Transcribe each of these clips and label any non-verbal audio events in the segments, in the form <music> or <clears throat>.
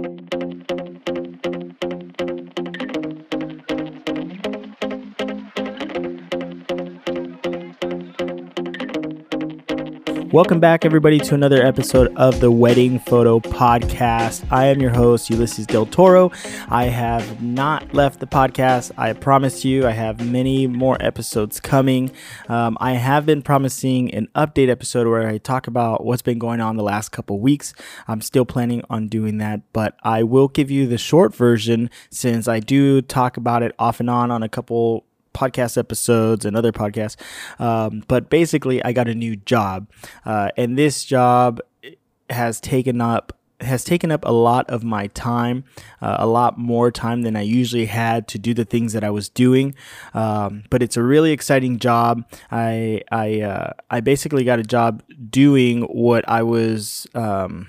Thank you. Welcome back, everybody, to another episode of the Wedding Photo Podcast. I am your host, Ulysses Del Toro. I have not left the podcast. I promise you, I have many more episodes coming. Um, I have been promising an update episode where I talk about what's been going on the last couple weeks. I'm still planning on doing that, but I will give you the short version since I do talk about it off and on on a couple podcast episodes and other podcasts. Um, but basically, I got a new job, uh, and this job has taken up has taken up a lot of my time, uh, a lot more time than I usually had to do the things that I was doing. Um, but it's a really exciting job. I I uh, I basically got a job doing what I was. Um,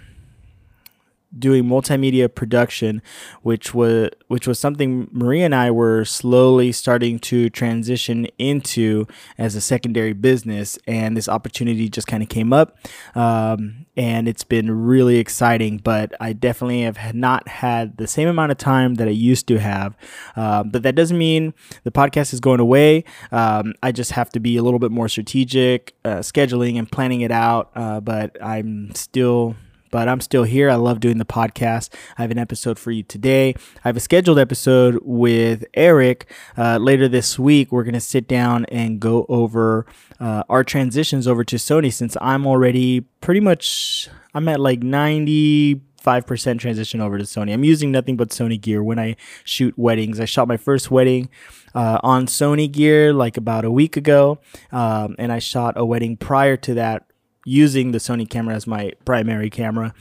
doing multimedia production, which was which was something Maria and I were slowly starting to transition into as a secondary business, and this opportunity just kind of came up, um, and it's been really exciting. But I definitely have not had the same amount of time that I used to have, um, but that doesn't mean the podcast is going away. Um, I just have to be a little bit more strategic, uh, scheduling and planning it out. Uh, but I'm still but I'm still here. I love doing the podcast. I have an episode for you today. I have a scheduled episode with Eric uh, later this week. We're going to sit down and go over uh, our transitions over to Sony since I'm already pretty much, I'm at like 90 5% transition over to Sony. I'm using nothing but Sony gear when I shoot weddings. I shot my first wedding uh, on Sony gear like about a week ago, um, and I shot a wedding prior to that using the Sony camera as my primary camera.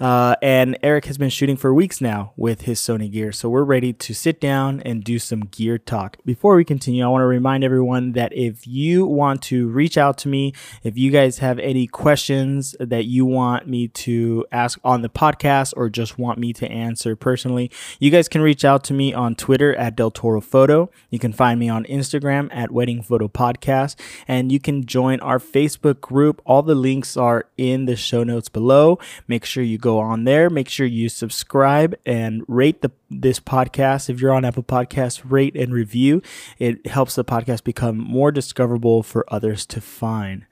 Uh, and Eric has been shooting for weeks now with his Sony gear. So we're ready to sit down and do some gear talk. Before we continue, I want to remind everyone that if you want to reach out to me, if you guys have any questions that you want me to ask on the podcast or just want me to answer personally, you guys can reach out to me on Twitter at Del Toro Photo. You can find me on Instagram at Wedding Photo Podcast. And you can join our Facebook group. All the links links are in the show notes below. Make sure you go on there. Make sure you subscribe and rate the this podcast. If you're on Apple Podcasts, rate and review. It helps the podcast become more discoverable for others to find.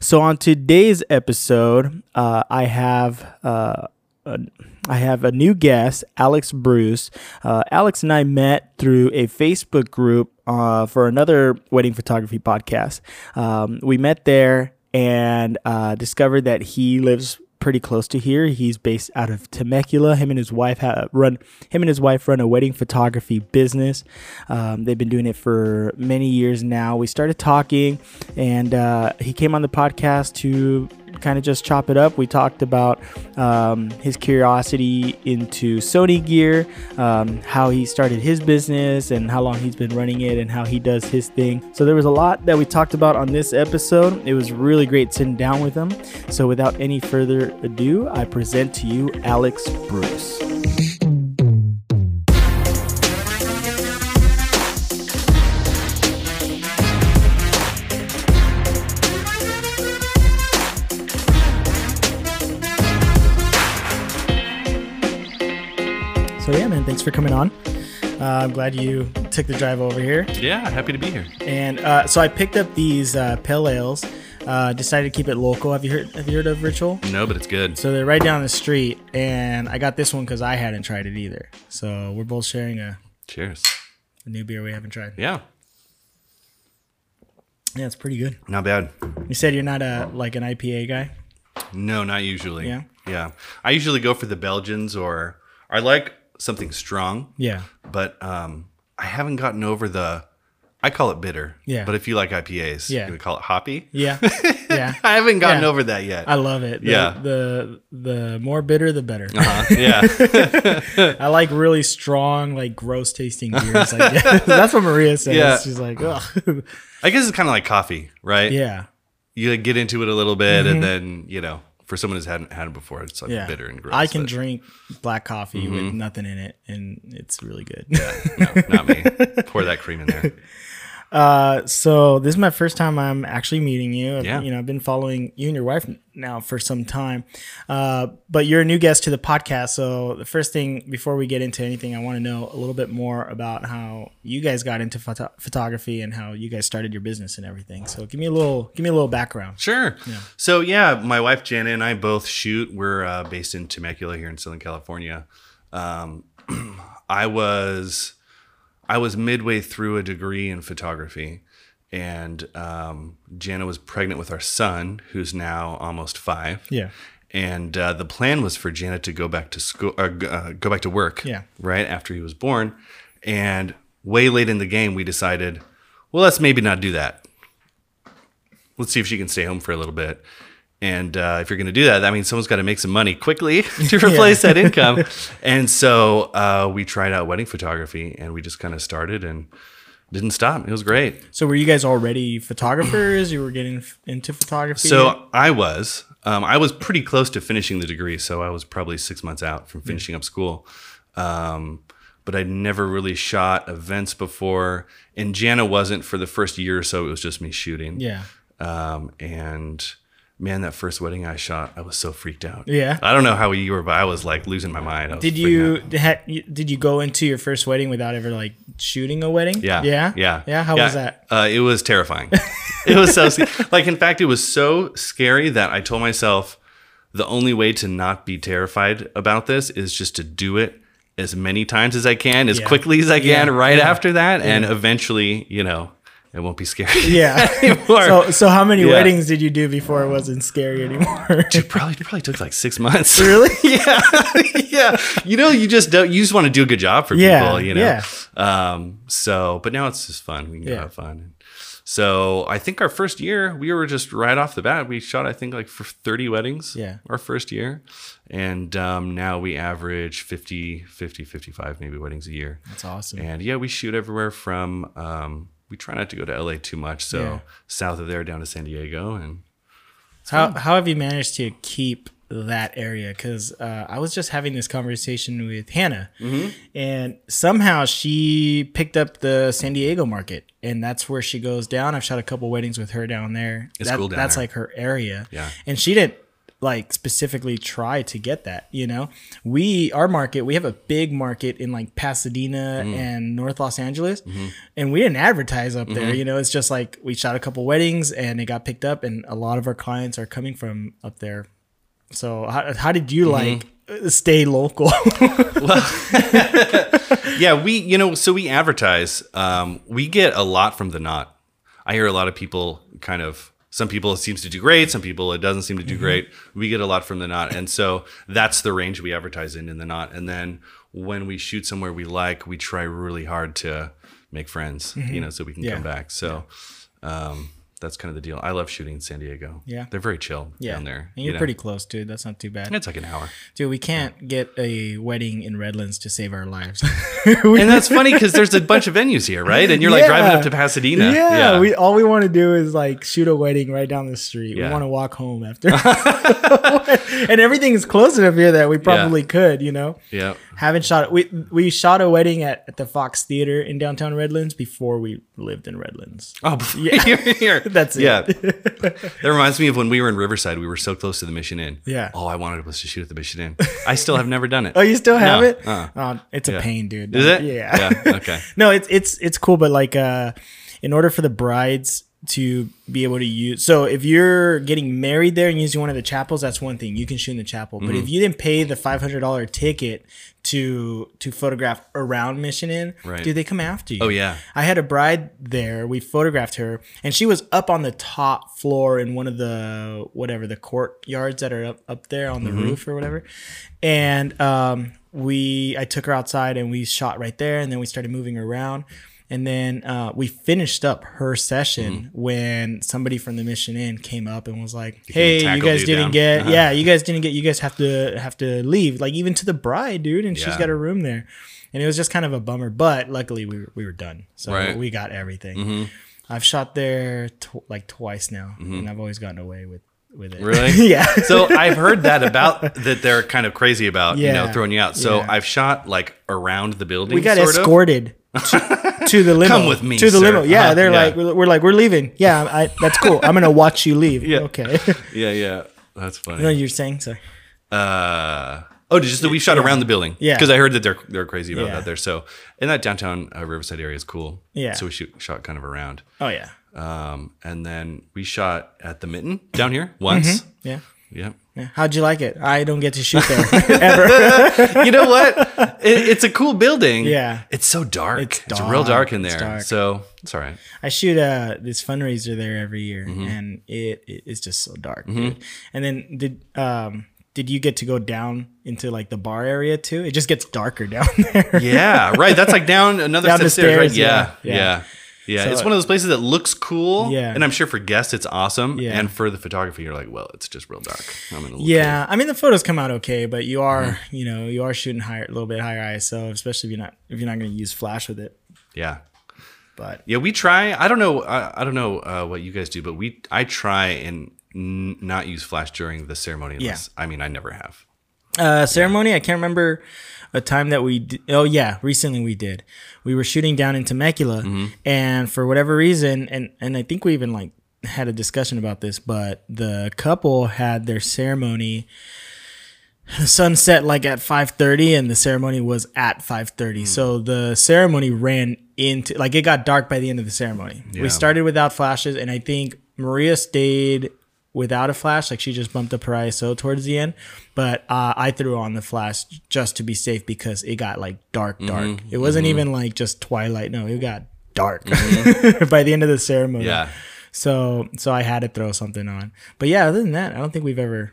So on today's episode, uh, I have. Uh, I have a new guest, Alex Bruce. Uh, Alex and I met through a Facebook group uh, for another wedding photography podcast. Um, we met there and uh, discovered that he lives pretty close to here. He's based out of Temecula. Him and his wife have run him and his wife run a wedding photography business. Um, they've been doing it for many years now. We started talking, and uh, he came on the podcast to kind of just chop it up. We talked about um, his curiosity into Sony gear, um, how he started his business, and how long he's been running it, and how he does his thing. So there was a lot that we talked about on this episode. It was really great sitting down with him. So without any further ado, I present to you Alex Bruce. Thanks for coming on. Uh, I'm glad you took the drive over here. Yeah, happy to be here. And uh, so I picked up these uh, pale ales. Uh, decided to keep it local. Have you heard? Have you heard of Ritual? No, but it's good. So they're right down the street, and I got this one because I hadn't tried it either. So we're both sharing a Cheers. a new beer we haven't tried. Yeah, Yeah, it's pretty good. not bad. You said you're not a like an IPA guy. No, not usually. Yeah? yeah. I usually go for the Belgians, or I like something strong, Yeah, but um, I haven't gotten over the. I call it bitter. Yeah. But if you like IPAs, Yeah. you would call it hoppy. yeah, <laughs> yeah. I haven't gotten Yeah. over that yet. I love it. The, Yeah. The the more bitter, the better. uh-huh. Yeah. <laughs> I like really strong, like gross tasting beers. Like <laughs> that's what Maria says. Yeah. She's like, ugh. I guess it's kind of like coffee, right? yeah, You like, get into it a little bit, and then you know, for someone who's hadn't had it before, it's like Mm-hmm. yeah. bitter and gross. I can but Mm-hmm. drink black coffee with nothing in it, and it's really good. no, not me. <laughs> Pour that cream in there. Uh, so this is my first time I'm actually meeting you. I've- Yeah. You know, I've been following you and your wife now for some time. Uh, but you're a new guest to the podcast. So the first thing before we get into anything, I want to know a little bit more about how you guys got into photo- photography and how you guys started your business and everything. So give me a little, give me a little background. Sure. Yeah. So yeah, my wife Jana and I both shoot. We're uh, based in Temecula here in Southern California. Um, <clears throat> I was I was midway through a degree in photography, and um, Jana was pregnant with our son, who's now almost five. Yeah. And uh, the plan was for Jana to go back to school, uh, uh, go back to work. Yeah. Right after he was born, and way late in the game, we decided, well, let's maybe not do that. Let's see if she can stay home for a little bit. And uh, if you're going to do that, that means someone's got to make some money quickly <laughs> to replace that income. And so uh, we tried out wedding photography, and we just kind of started and didn't stop. It was great. So were you guys already photographers? you were getting f- into photography? So I was, um, I was pretty close to finishing the degree. So I was probably six months out from finishing up school. Um, but I'd never really shot events before, and Jana wasn't for the first year or so. It was just me shooting. yeah. Um, and man, that first wedding I shot, I was so freaked out. Yeah. I don't know how you were, but I was like losing my mind. Did you, did you go into your first wedding without ever like shooting a wedding? Yeah. Yeah. Yeah. Yeah. How Yeah. was that? Uh, it was terrifying. <laughs> it was so like, in fact, it was so scary that I told myself the only way to not be terrified about this is just to do it as many times as I can, as Yeah. quickly as I can, Yeah. right after that, and eventually, you know, it won't be scary. <laughs> Yeah. <laughs> anymore. so so how many Yeah. weddings did you do before it wasn't scary anymore? <laughs> probably probably took like six months. really? yeah, yeah. You know, you just don't. You just want to do a good job for Yeah, people. You know. yeah. Um. So, but now it's just fun. We can Yeah. have fun. So I think our first year we were just right off the bat. We shot I think like for thirty weddings. Yeah. Our first year, and um, now we average 50, 50, 55 maybe weddings a year. That's awesome. And yeah, we shoot everywhere from. Um, we try not to go to LA too much. So Yeah. south of there down to San Diego and. How how have you managed to keep that area? Because uh, I was just having this conversation with Hannah, Mm-hmm. and somehow she picked up the San Diego market, and that's where she goes down. I've shot a couple weddings with her down there. It's That- cool down That's there. like her area. Yeah. and she didn't like specifically try to get that you know we our market we have a big market in like pasadena Mm. and north los angeles Mm-hmm. and we didn't advertise up there you know it's just like we shot a couple weddings and it got picked up and a lot of our clients are coming from up there so how, how did you Mm-hmm. like stay local <laughs> <laughs> yeah, we you know so we advertise. Um, we get a lot from the knot. I hear a lot of people kind of. Some people it seems to do great. Some people it doesn't seem to do great. We get a lot from the knot, and so that's the range we advertise in in the knot. And then when we shoot somewhere we like, we try really hard to make friends. You know, so we can Yeah. come back. So um, that's kind of the deal. I love shooting in San Diego. Yeah. they're very chill yeah down there. and you you're know. pretty close dude that's not too bad It's like an hour. dude we can't get a wedding in redlands to save our lives <laughs> And that's funny <laughs> because there's a bunch of venues here, right? And you're like driving up to Pasadena. Yeah, we all we want to do is like shoot a wedding right down the street. We want to walk home after, <laughs> and everything is close enough here that we probably could. You know, yeah. Haven't shot we we shot a wedding at, at the Fox Theater in downtown Redlands before we lived in Redlands. Oh, <laughs> yeah. you're here. <laughs> That's it. Yeah. <laughs> that reminds me of when we were in Riverside. We were so close to the Mission Inn. Yeah. Oh, I wanted us to shoot at the Mission Inn. I still have never done it. Oh, you still have No, it? uh-uh. Oh, it's a pain, dude. Is it? Yeah. Yeah. Okay. no, it's it's it's cool, but like uh in order for the brides to be able to use so if you're getting married there and using one of the chapels, that's one thing. You can shoot in the chapel. But Mm-hmm. if you didn't pay the five hundred dollar ticket to to photograph around Mission Inn, Right. dude, they come after you. Oh, yeah. I had a bride there. We photographed her, and she was up on the top floor in one of the whatever the courtyards that are up, up there on the Mm-hmm. roof or whatever. And um, we, I took her outside and we shot right there, and then we started moving around. And then uh, we finished up her session Mm-hmm. when somebody from the Mission Inn came up and was like, "Hey, you guys didn't down. get, Uh-huh. yeah, you guys didn't get, you guys have to have to leave, like even to the bride, dude, and she's got a room there." And it was just kind of a bummer, but luckily we were, we were done, so Right. we got everything. I've shot there tw- like twice now, and I've always gotten away with with it. Really? <laughs> yeah. So I've heard that about that they're kind of crazy about you know throwing you out. So Yeah. I've shot like around the building. we got escorted <laughs> to the limo. Come with me, to the sir. limo. Yeah, Uh-huh, they're yeah. like, we're, we're like, we're leaving. Yeah, I, that's cool. I'm gonna watch you leave. Yeah. Okay. <laughs> yeah, yeah. That's funny. no, you're saying so. Uh, oh, just that we shot around the building. Yeah. because I heard that they're they're crazy about Yeah. that there. So, and that downtown uh, Riverside area is cool. Yeah. So we shoot, shot kind of around. Oh yeah. Um, and then we shot at the Mitten down here once. Yeah. Yeah. Yeah. How'd you like it? I don't get to shoot there <laughs> ever. you know what? It, it's a cool building. Yeah. It's so dark. It's It's, real dark. dark in It's there. dark. So it's all right. I shoot uh this fundraiser there every year, Mm-hmm. and it, it is just so dark. Dude. And then did um did you get to go down into like the bar area too? It just gets darker <laughs> down there. Yeah, right. That's like down another Down set the of stairs, right? Yeah, yeah, yeah, yeah. Yeah. So- it's one of those places that looks cool. Yeah. and I'm sure for guests it's awesome. Yeah. and for the photography, you're like, well, it's just real dark. I'm gonna look Yeah, I mean the photos come out okay, but you are Mm-hmm. you know you are shooting higher a little bit higher ISO, especially if you're not if you're not going to use flash with it. Yeah, But yeah. We try. I don't know. I, I don't know uh, what you guys do, but we I try and n- not use flash during the ceremony. Unless, I mean, I never have. uh, ceremony, I can't remember a time that we. Di- oh yeah, recently we did. We were shooting down in Temecula, Mm-hmm. and for whatever reason, and and I think we even like had a discussion about this, but the couple had their ceremony. The sun set like at five thirty, and the ceremony was at five thirty. So the ceremony ran into like it got dark by the end of the ceremony. Yeah. We started without flashes, and I think Maria stayed without a flash. Like she just bumped up her ISO towards the end, but uh, I threw on the flash just to be safe because it got like dark, dark. It wasn't even like just twilight. No, it got dark <laughs> by the end of the ceremony. Yeah, So so I had to throw something on. But yeah, other than that, I don't think we've ever.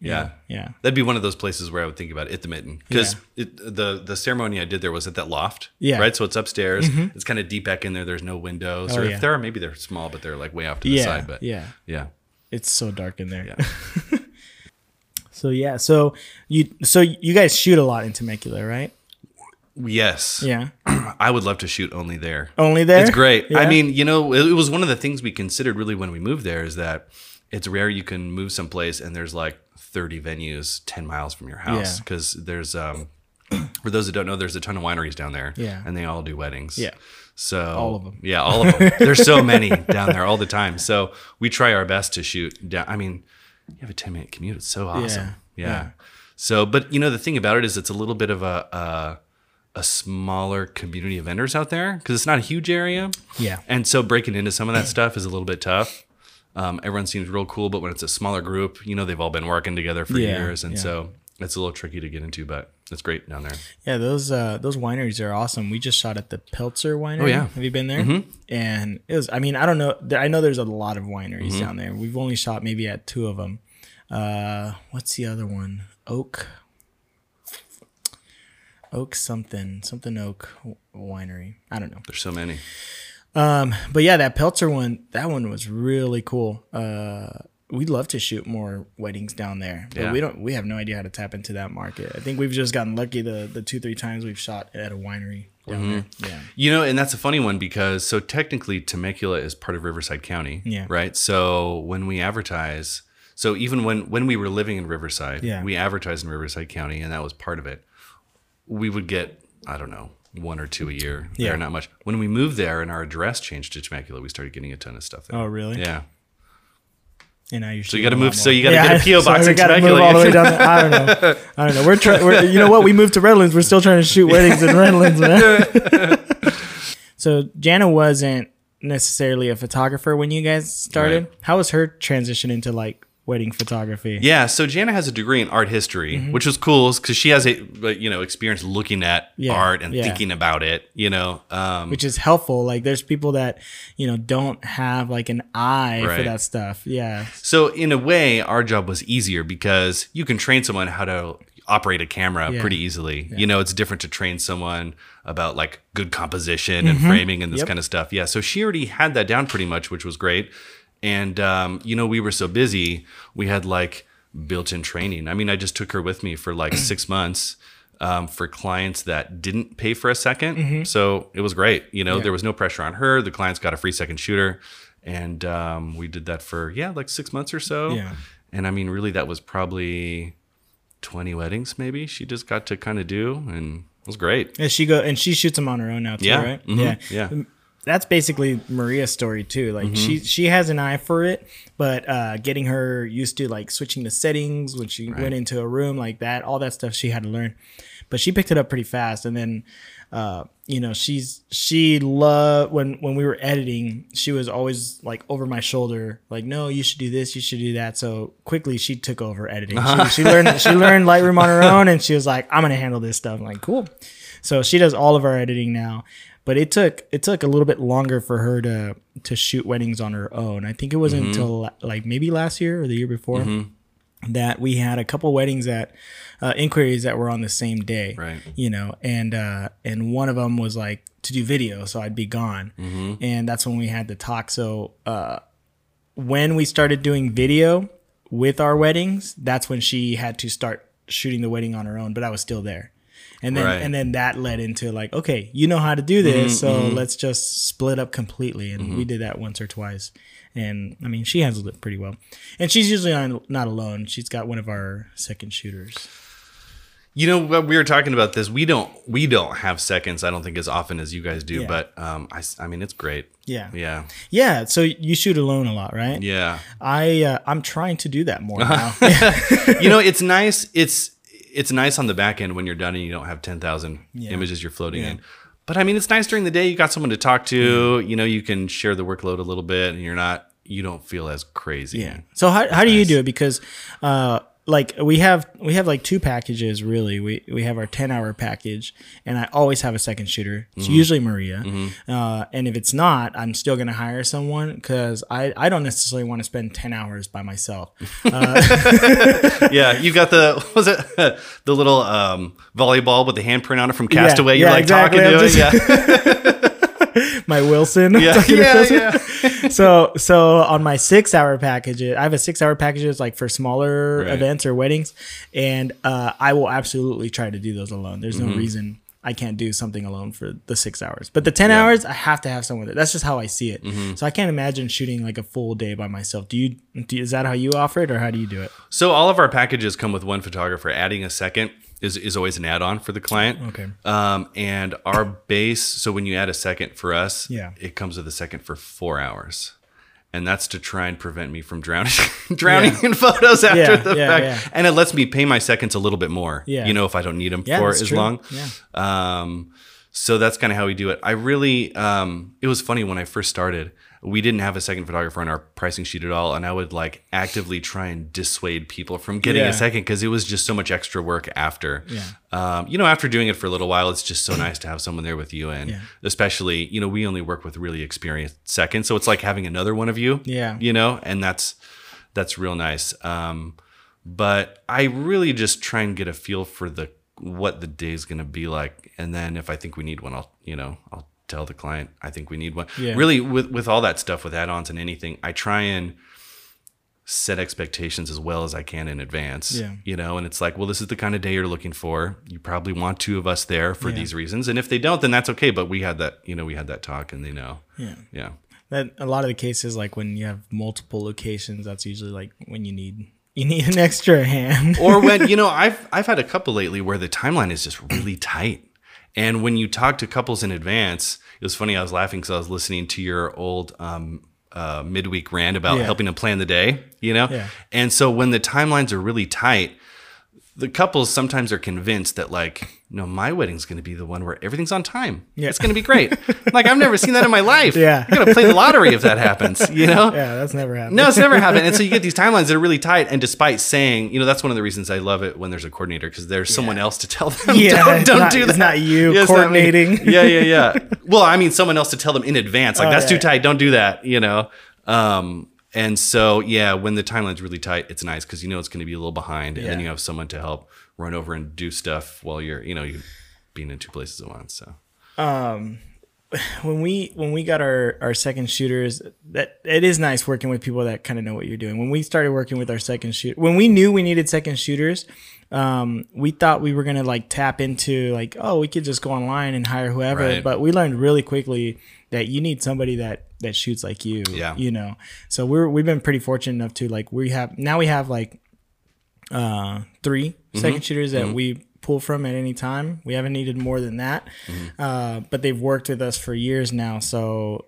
yeah. Yeah. That'd be one of those places where I would think about it the mitten because the the ceremony I did there was at that loft, Yeah. Mm-hmm. right. So it's upstairs. It's kind of deep back in there. There's no windows, Oh, or yeah. if there are, maybe they're small, but they're like way off to the Yeah. side. But yeah. yeah, It's so dark in there. yeah. <laughs> So yeah, so you so you guys shoot a lot in Temecula, right? yes, Yeah. <clears throat> I would love to shoot only there. Only there. It's great. I mean, you know, it, it was one of the things we considered really when we moved there is that it's rare you can move someplace and there's like 30 venues 10 miles from your house Yeah. because there's um <clears throat> for those that don't know there's a ton of wineries down there Yeah. and they all do weddings Yeah. So All of them. yeah all of them <laughs> there's so many down there all the time so we try our best to shoot down i mean you have a 10 minute commute it's so awesome Yeah. yeah, Yeah. so but you know the thing about it is it's a little bit of a a, a smaller community of vendors out there because it's not a huge area Yeah. and so breaking into some of that stuff is a little bit tough. Um, everyone seems real cool, but when it's a smaller group, you know, they've all been working together for Yeah, years. And yeah. so it's a little tricky to get into, but it's great down there. Yeah, those uh those wineries are awesome. We just shot at the Peltzer Winery. Oh, yeah. have you been there? And it was. I mean, I don't know. I know there's a lot of wineries down there. We've only shot maybe at two of them. Uh, what's the other one? Oak. Oak something something Oak Winery. I don't know. There's so many. Um, but yeah, that Peltzer one, that one was really cool. Uh, we'd love to shoot more weddings down there, but Yeah. we don't. We have no idea how to tap into that market. I think we've just gotten lucky the the two three times we've shot at a winery down Mm-hmm. there. Yeah, You know, and that's a funny one because so technically Temecula is part of Riverside County. Yeah. Right. So when we advertise, so even when when we were living in Riverside, Yeah. we advertised in Riverside County, and that was part of it. We would get I don't know one or two a year. Yeah. Yeah. Not much. When we moved there and our address changed to Temecula, we started getting a ton of stuff there. Oh, really? Yeah. And now you're. So you got to move. So you got to get a <laughs> PO box we gotta Temecula. move all the way <laughs> down. There. I don't know. I don't know. We're trying. We're, you know what? We moved to Redlands. We're still trying to shoot weddings in Redlands, man. <laughs> so Jana wasn't necessarily a photographer when you guys started. Right. How was her transition into like wedding photography? Yeah, so Jana has a degree in art history, Mm-hmm. which was cool because she has a you know experience looking at Yeah, art and yeah. thinking about it. You know, um, which is helpful. Like there's people that you know don't have like an eye for that stuff. Yeah, so in a way, our job was easier because you can train someone how to operate a camera Yeah. pretty easily. You know, it's different to train someone about like good composition and framing and this Mm-hmm. Yep. kind of stuff. Yeah, so she already had that down pretty much, which was great. And um, you know, we were so busy, we had like built-in training. I mean, I just took her with me for like six <clears throat> months. Um, for clients that didn't pay for a 2nd so it was great. You know, Mm-hmm. Yeah. there was no pressure on her. The clients got a free second shooter, and um, we did that for yeah, like six months or so. Yeah. And I mean, really, that was probably 20 weddings, maybe she just got to kind of do. And it was great. And she go and she shoots them on her own now too, Yeah. right? Mhm. Yeah. Yeah. That's basically Maria's story too. Like she she has an eye for it, but uh getting her used to like switching the settings when she went into a room like that, all that stuff she had to learn. But she picked it up pretty fast and then uh you know, she's she loved when when we were editing, she was always like over my shoulder, like, no, you should do this, you should do that. So quickly she took over editing. She, she <laughs> learned she learned Lightroom on her own and she was like, I'm gonna handle this stuff. I'm like, cool. So she does all of our editing now. But it took it took a little bit longer for her to to shoot weddings on her own. I think it wasn't Mm-hmm. until like maybe last year or the year before that we had a couple weddings that uh, inquiries that were on the same day. Right. You know, and uh, and one of them was like to do video, so I'd be gone, Mm-hmm. and that's when we had the talk. So uh, when we started doing video with our weddings, that's when she had to start shooting the wedding on her own, but I was still there. And then Right. Mm-hmm, and then that led into like, okay, you know how to do this, so let's just split up completely. And we did that once or twice. And I mean, she handled it pretty well. And she's usually on, not alone. She's got one of our second shooters. You know what we were talking about this. We don't we don't have seconds. I don't think as often as you guys do. Yeah. But um, I, I mean, it's great. Yeah. Yeah. Yeah. So you shoot alone a lot, right? Yeah. I uh, I'm trying to do that more now. <laughs> you know, it's nice. It's it's nice on the back end when you're done and you don't have ten thousand Yeah. images you're floating in. But I mean, it's nice during the day. You got someone to talk to. You know, you can share the workload a little bit, and you're not. You don't feel as crazy. Yeah. So how, how do you do it? Because uh, like we have we have like two packages really. We we have our ten hour package, and I always have a second shooter. It's usually Maria, uh, and if it's not, I'm still gonna hire someone because I I don't necessarily want to spend ten hours by myself. <laughs> <laughs> yeah. You got the <laughs> what was it the little um, volleyball with the handprint on it from Castaway. you're yeah, like exactly. talking to I'm it. Yeah. <laughs> My Wilson. Yeah. <laughs> Yeah. Wilson. yeah. <laughs> so so on my six hour package i have a six hour packages like for smaller Right. events or weddings and uh, i will absolutely try to do those alone there's Mm-hmm. no reason i can't do something alone for the six hours but the 10 hours i have to have someone there that's just how i see it Mm-hmm. so i can't imagine shooting like a full day by myself do you do, is that how you offer it or how do you do it So all of our packages come with one photographer. Adding a second is, is always an add-on for the client. Okay. Um, and our base, so when you add a second for us, Yeah. it comes with a second for four hours. And that's to try and prevent me from drowning <laughs> drowning Yeah. in photos after Yeah, the yeah, fact. yeah. And it lets me pay my seconds a little bit more. Yeah. You know, if I don't need them for as true. long. Yeah. Um, so that's kind of how we do it. I really, um, it was funny when I first started. We didn't have a second photographer on our pricing sheet at all, and I would like actively try and dissuade people from getting Yeah. a second because it was just so much extra work after. Yeah. Um, you know, after doing it for a little while, it's just so <clears throat> nice to have someone there with you, and Yeah. especially, you know, we only work with really experienced seconds, so it's like having another one of you. Yeah. You know, and that's that's real nice. Um, but I really just try and get a feel for the what the day's gonna be like, and then if I think we need one, I'll you know I'll tell the client I think we need one. Yeah. Really, with with all that stuff with add-ons and anything, I try and set expectations as well as I can in advance. Yeah. You know, and it's like, well, this is the kind of day you're looking for. You probably want two of us there for Yeah. these reasons, and if they don't, then that's okay. But we had that, you know, we had that talk, and they know. yeah Yeah. that a lot of the cases like when you have multiple locations that's usually like when you need you need an <laughs> extra hand or when <laughs> you know I've I've had a couple lately where the timeline is just really tight, and when you talk to couples in advance, it was funny. I was laughing because I was listening to your old um, uh, midweek rant about Yeah. helping them plan the day. You know, Yeah. and so when the timelines are really tight. The couples sometimes are convinced that like, no, my wedding's going to be the one where everything's on time. Yeah. It's going to be great. <laughs> like I've never seen that in my life. Yeah. I'm going to play the lottery if that happens. You know? <laughs> yeah that's never happened No, it's never happened. And so you get these timelines that are really tight. And despite saying, you know, that's one of the reasons I love it when there's a coordinator because there's someone else to tell them, <laughs> Yeah, don't, don't not- do that. it's not you Yeah, it's not coordinating. yeah, yeah, yeah. Well, I mean, someone else to tell them in advance. Like, Oh, that's yeah. too tight. Don't do that, you know? Um, and so, yeah, when the timeline's really tight, it's nice because you know it's going to be a little behind. And then you have someone to help run over and do stuff while you're, you know, you being in two places at once. So, <sighs> when we when we got our our second shooters that it is nice working with people that kind of know what you're doing when we started working with our second shoot when we knew we needed second shooters um we thought we were gonna like tap into like oh we could just go online and hire whoever Right. but we learned really quickly that you need somebody that that shoots like you Yeah. you know so we're we've been pretty fortunate enough to like we have now we have like uh 3 second shooters that we pull from at any time. We haven't needed more than that. Uh, but they've worked with us for years now, so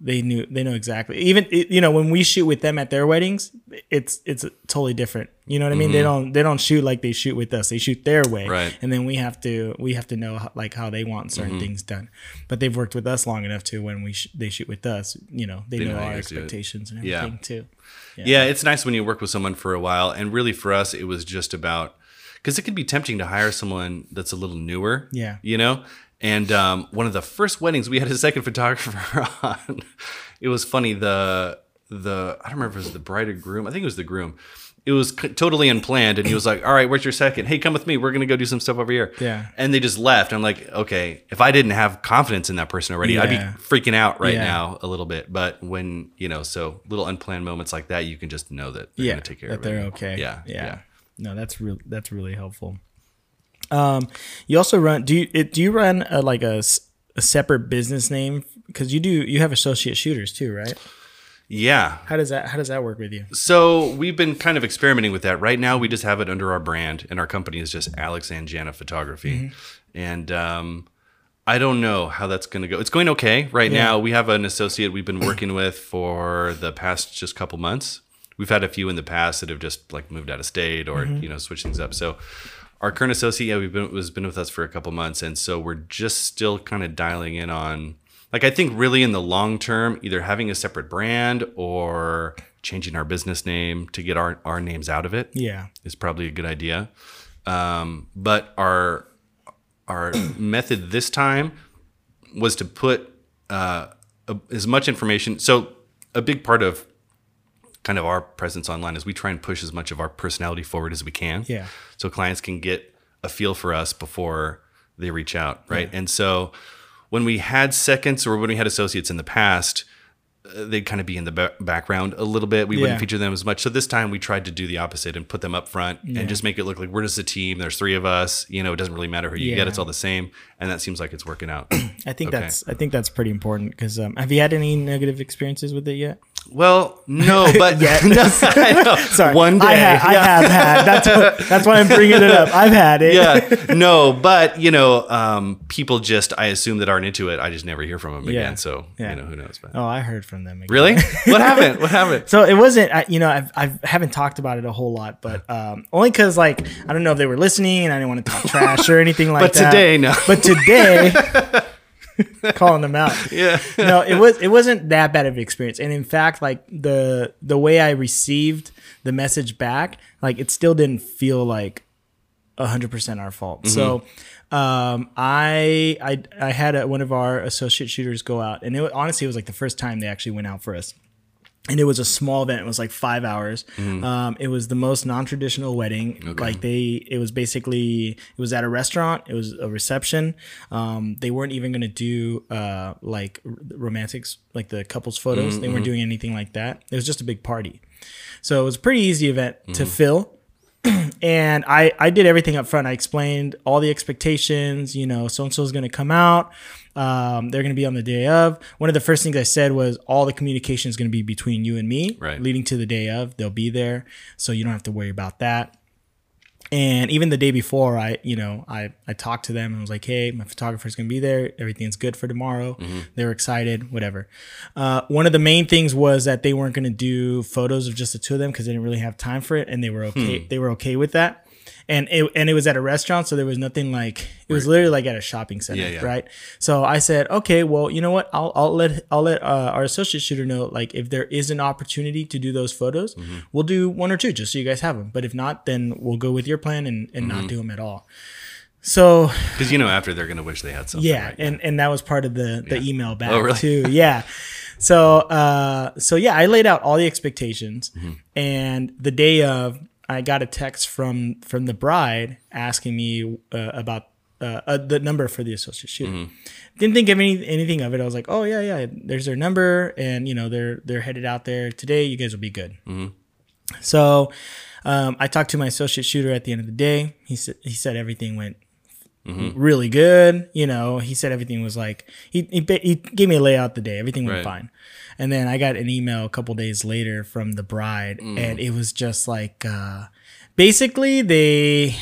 they knew they know exactly. Even you know when we shoot with them at their weddings, it's it's totally different. You know what I mean? They mm-hmm. don't they don't shoot like they shoot with us. They shoot their way, Right. And then we have to we have to know how, like how they want certain mm-hmm. things done. But they've worked with us long enough to when we sh- they shoot with us, you know, they, know, know our you guys do it. expectations and Yeah. everything too. Yeah. it's nice when you work with someone for a while. And really, for us, it was just about because it can be tempting to hire someone that's a little newer. Yeah. You know? And um, one of the first weddings, we had a second <laughs> photographer on. it was funny. The, the, I don't remember if it was the bride or groom. I think it was the groom. It was c- totally unplanned. And he was like, All right, where's your second? Hey, come with me. We're going to go do some stuff over here. Yeah. And they just left. I'm like, Okay, if I didn't have confidence in that person already, I'd be Yeah. freaking out right Yeah. now a little bit. But when, you know, so little unplanned moments like that, you can just know that they're yeah, going to take care that of it. they're okay. Yeah. yeah. No, that's real. That's really helpful. Um, you also run. Do you it, do you run a, like a separate business name because you do you have associate shooters too, right? Yeah. How does that how does that work with you? So we've been kind of experimenting with that. Right now, we just have it under our brand, and our company is just Alex and Jana Photography. And um, I don't know how that's going to go. It's going okay right now. We have an associate we've been working <clears throat> with for the past just couple months. We've had a few in the past that have just like moved out of state or you know switched things up. So our current associate, yeah, we've been was been with us for a couple months, and so we're just still kind of dialing in on. Like I think really in the long term, either having a separate brand or changing our business name to get our, our names out of it Yeah, is probably a good idea. Um, but our our method this time was to put uh, a, as much information. So a big part of kind of our presence online is we try and push as much of our personality forward as we can. Yeah. So clients can get a feel for us before they reach out, right? And so when we had seconds or when we had associates in the past, uh, they'd kind of be in the ba- background a little bit. We Yeah. wouldn't feature them as much. So this time we tried to do the opposite and put them up front and just make it look like we're just a team. There's three of us. You know, it doesn't really matter who you Yeah. get. It's all the same. And that seems like it's working out. <clears throat> I think Okay. that's I think that's pretty important because um, have you had any negative experiences with it yet? Well, no, <laughs> but Yet. <laughs> no. <laughs> Sorry, one day. I, ha- I have had. That's what, that's why I'm bringing it up. I've had it. yeah, no, but you know, um, people just I assume that aren't into it. I just never hear from them Yeah. again. So Yeah. you know, who knows? But Oh, I heard from them. Again. really, what happened? What happened? So it wasn't, I, you know, I've, I haven't talked about it a whole lot, but um, only because like I don't know if they were listening and I didn't want to talk trash or anything like But that. But today, no. But today, calling them out. <laughs> Yeah. No, it was it wasn't that bad of an experience, and in fact, like the the way I received the message back, like it still didn't feel like hundred percent our fault. So. Um, I I I had a, one of our associate shooters go out, and it honestly it was like the first time they actually went out for us and it was a small event. It was like five hours. Um, it was the most non-traditional wedding. Like they, it was basically, it was at a restaurant. It was a reception. Um, they weren't even gonna do uh, like r- romantics, like the couples photos. They weren't doing anything like that. It was just a big party. So it was a pretty easy event to fill. <clears throat> and I, I did everything up front. I explained all the expectations. You know, so and so is going to come out. Um, they're going to be on the day of. One of the first things I said was all the communication is going to be between you and me, Right. leading to the day of. They'll be there, so you don't have to worry about that. And even the day before, I, you know, I, I talked to them and was like, hey, my photographer's gonna be there. Everything's good for tomorrow. They were excited, whatever. Uh, one of the main things was that they weren't gonna do photos of just the two of them because they didn't really have time for it, and they were okay. They were okay with that. And it and it was at a restaurant, so there was nothing like it was literally like at a shopping center, Yeah, yeah. right? So I said, okay, well, you know what? I'll I'll let I'll let uh, our associate shooter know like if there is an opportunity to do those photos, Mm-hmm. we'll do one or two just so you guys have them. But if not, then we'll go with your plan and, and Mm-hmm. not do them at all. So Because you know, after they're gonna wish they had something. yeah, right? and and that was part of the the email back Oh, really? too. Yeah. So uh so yeah, I laid out all the expectations Mm-hmm. and the day of I got a text from from the bride asking me uh, about uh, uh, the number for the associate shooter. Mm-hmm. Didn't think of any anything of it. I was like, "Oh yeah, yeah, there's their number and you know, they're they're headed out there today. You guys will be good." So, um, I talked to my associate shooter at the end of the day. He said he said everything went really good. You know, he said everything was like he he, he gave me a layout the day. Everything went Right. fine. And then I got an email a couple days later from the bride, Mm. and it was just like uh, basically they.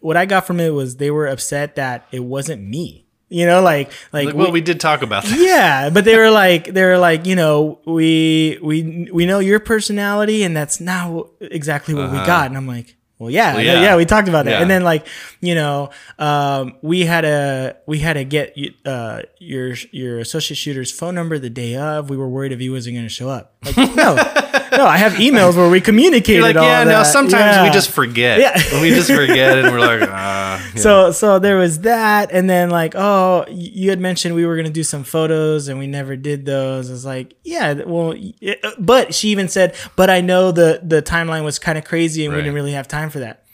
what I got from it was they were upset that it wasn't me. You know, like like, Like, well, we did talk about that. yeah, <laughs> but they were like they were like you know we we we know your personality and that's not exactly what we got and I'm like well yeah Well, yeah. yeah. we talked about that Yeah. and then like you know um, we had a we had to get uh, your your associate shooter's phone number the day of we were worried if he wasn't going to show up like no <laughs> no I have emails where we communicated You're like, yeah, no, that. sometimes we just forget. Yeah. we just forget and we're like, <laughs> ah. yeah. So so there was that, and then like, oh, you had mentioned we were gonna do some photos, and we never did those. It's like, yeah, well, uh, but she even said, but I know the the timeline was kind of crazy, and we didn't really have time for that.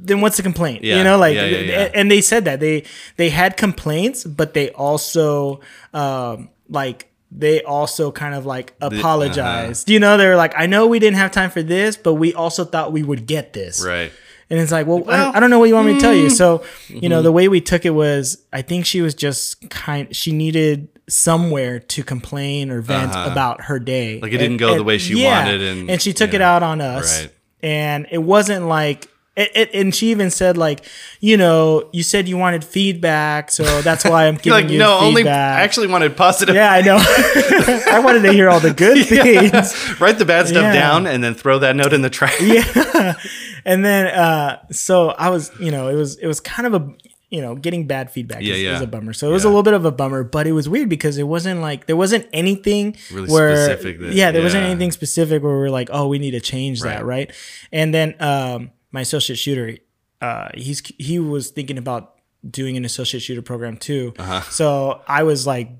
Then what's the complaint? Yeah, You know, like, yeah, yeah, yeah. and they said that they they had complaints, but they also um like. They also kind of like uh-huh. You know, they were like, I know we didn't have time for this, but we also thought we would get this. right. And it's like, well, I, well, don't, I don't know what you want me to tell mm. you. So, you Mm-hmm. know, the way we took it was, I think she was just kind. She needed somewhere to complain or vent Uh-huh. about her day. Like it didn't go the way she wanted and- and she took it out on us. Right. And it wasn't like. It, it, and she even said like, you know, you said you wanted feedback, so that's why I'm <laughs> giving like, you no, only I actually wanted positive. yeah, I know. <laughs> I wanted to hear all the good <laughs> things. Write the bad stuff Yeah. down and then throw that note in the trash. yeah and then uh so i was you know it was it was kind of a you know getting bad feedback Yeah, is, yeah. is a bummer so it was Yeah. a little bit of a bummer but it was weird because it wasn't like there wasn't anything Really where specific that- yeah there wasn't anything specific where we're like oh we need to change that Right. right and then um my associate shooter uh he's he was thinking about doing an associate shooter program too Uh-huh. so i was like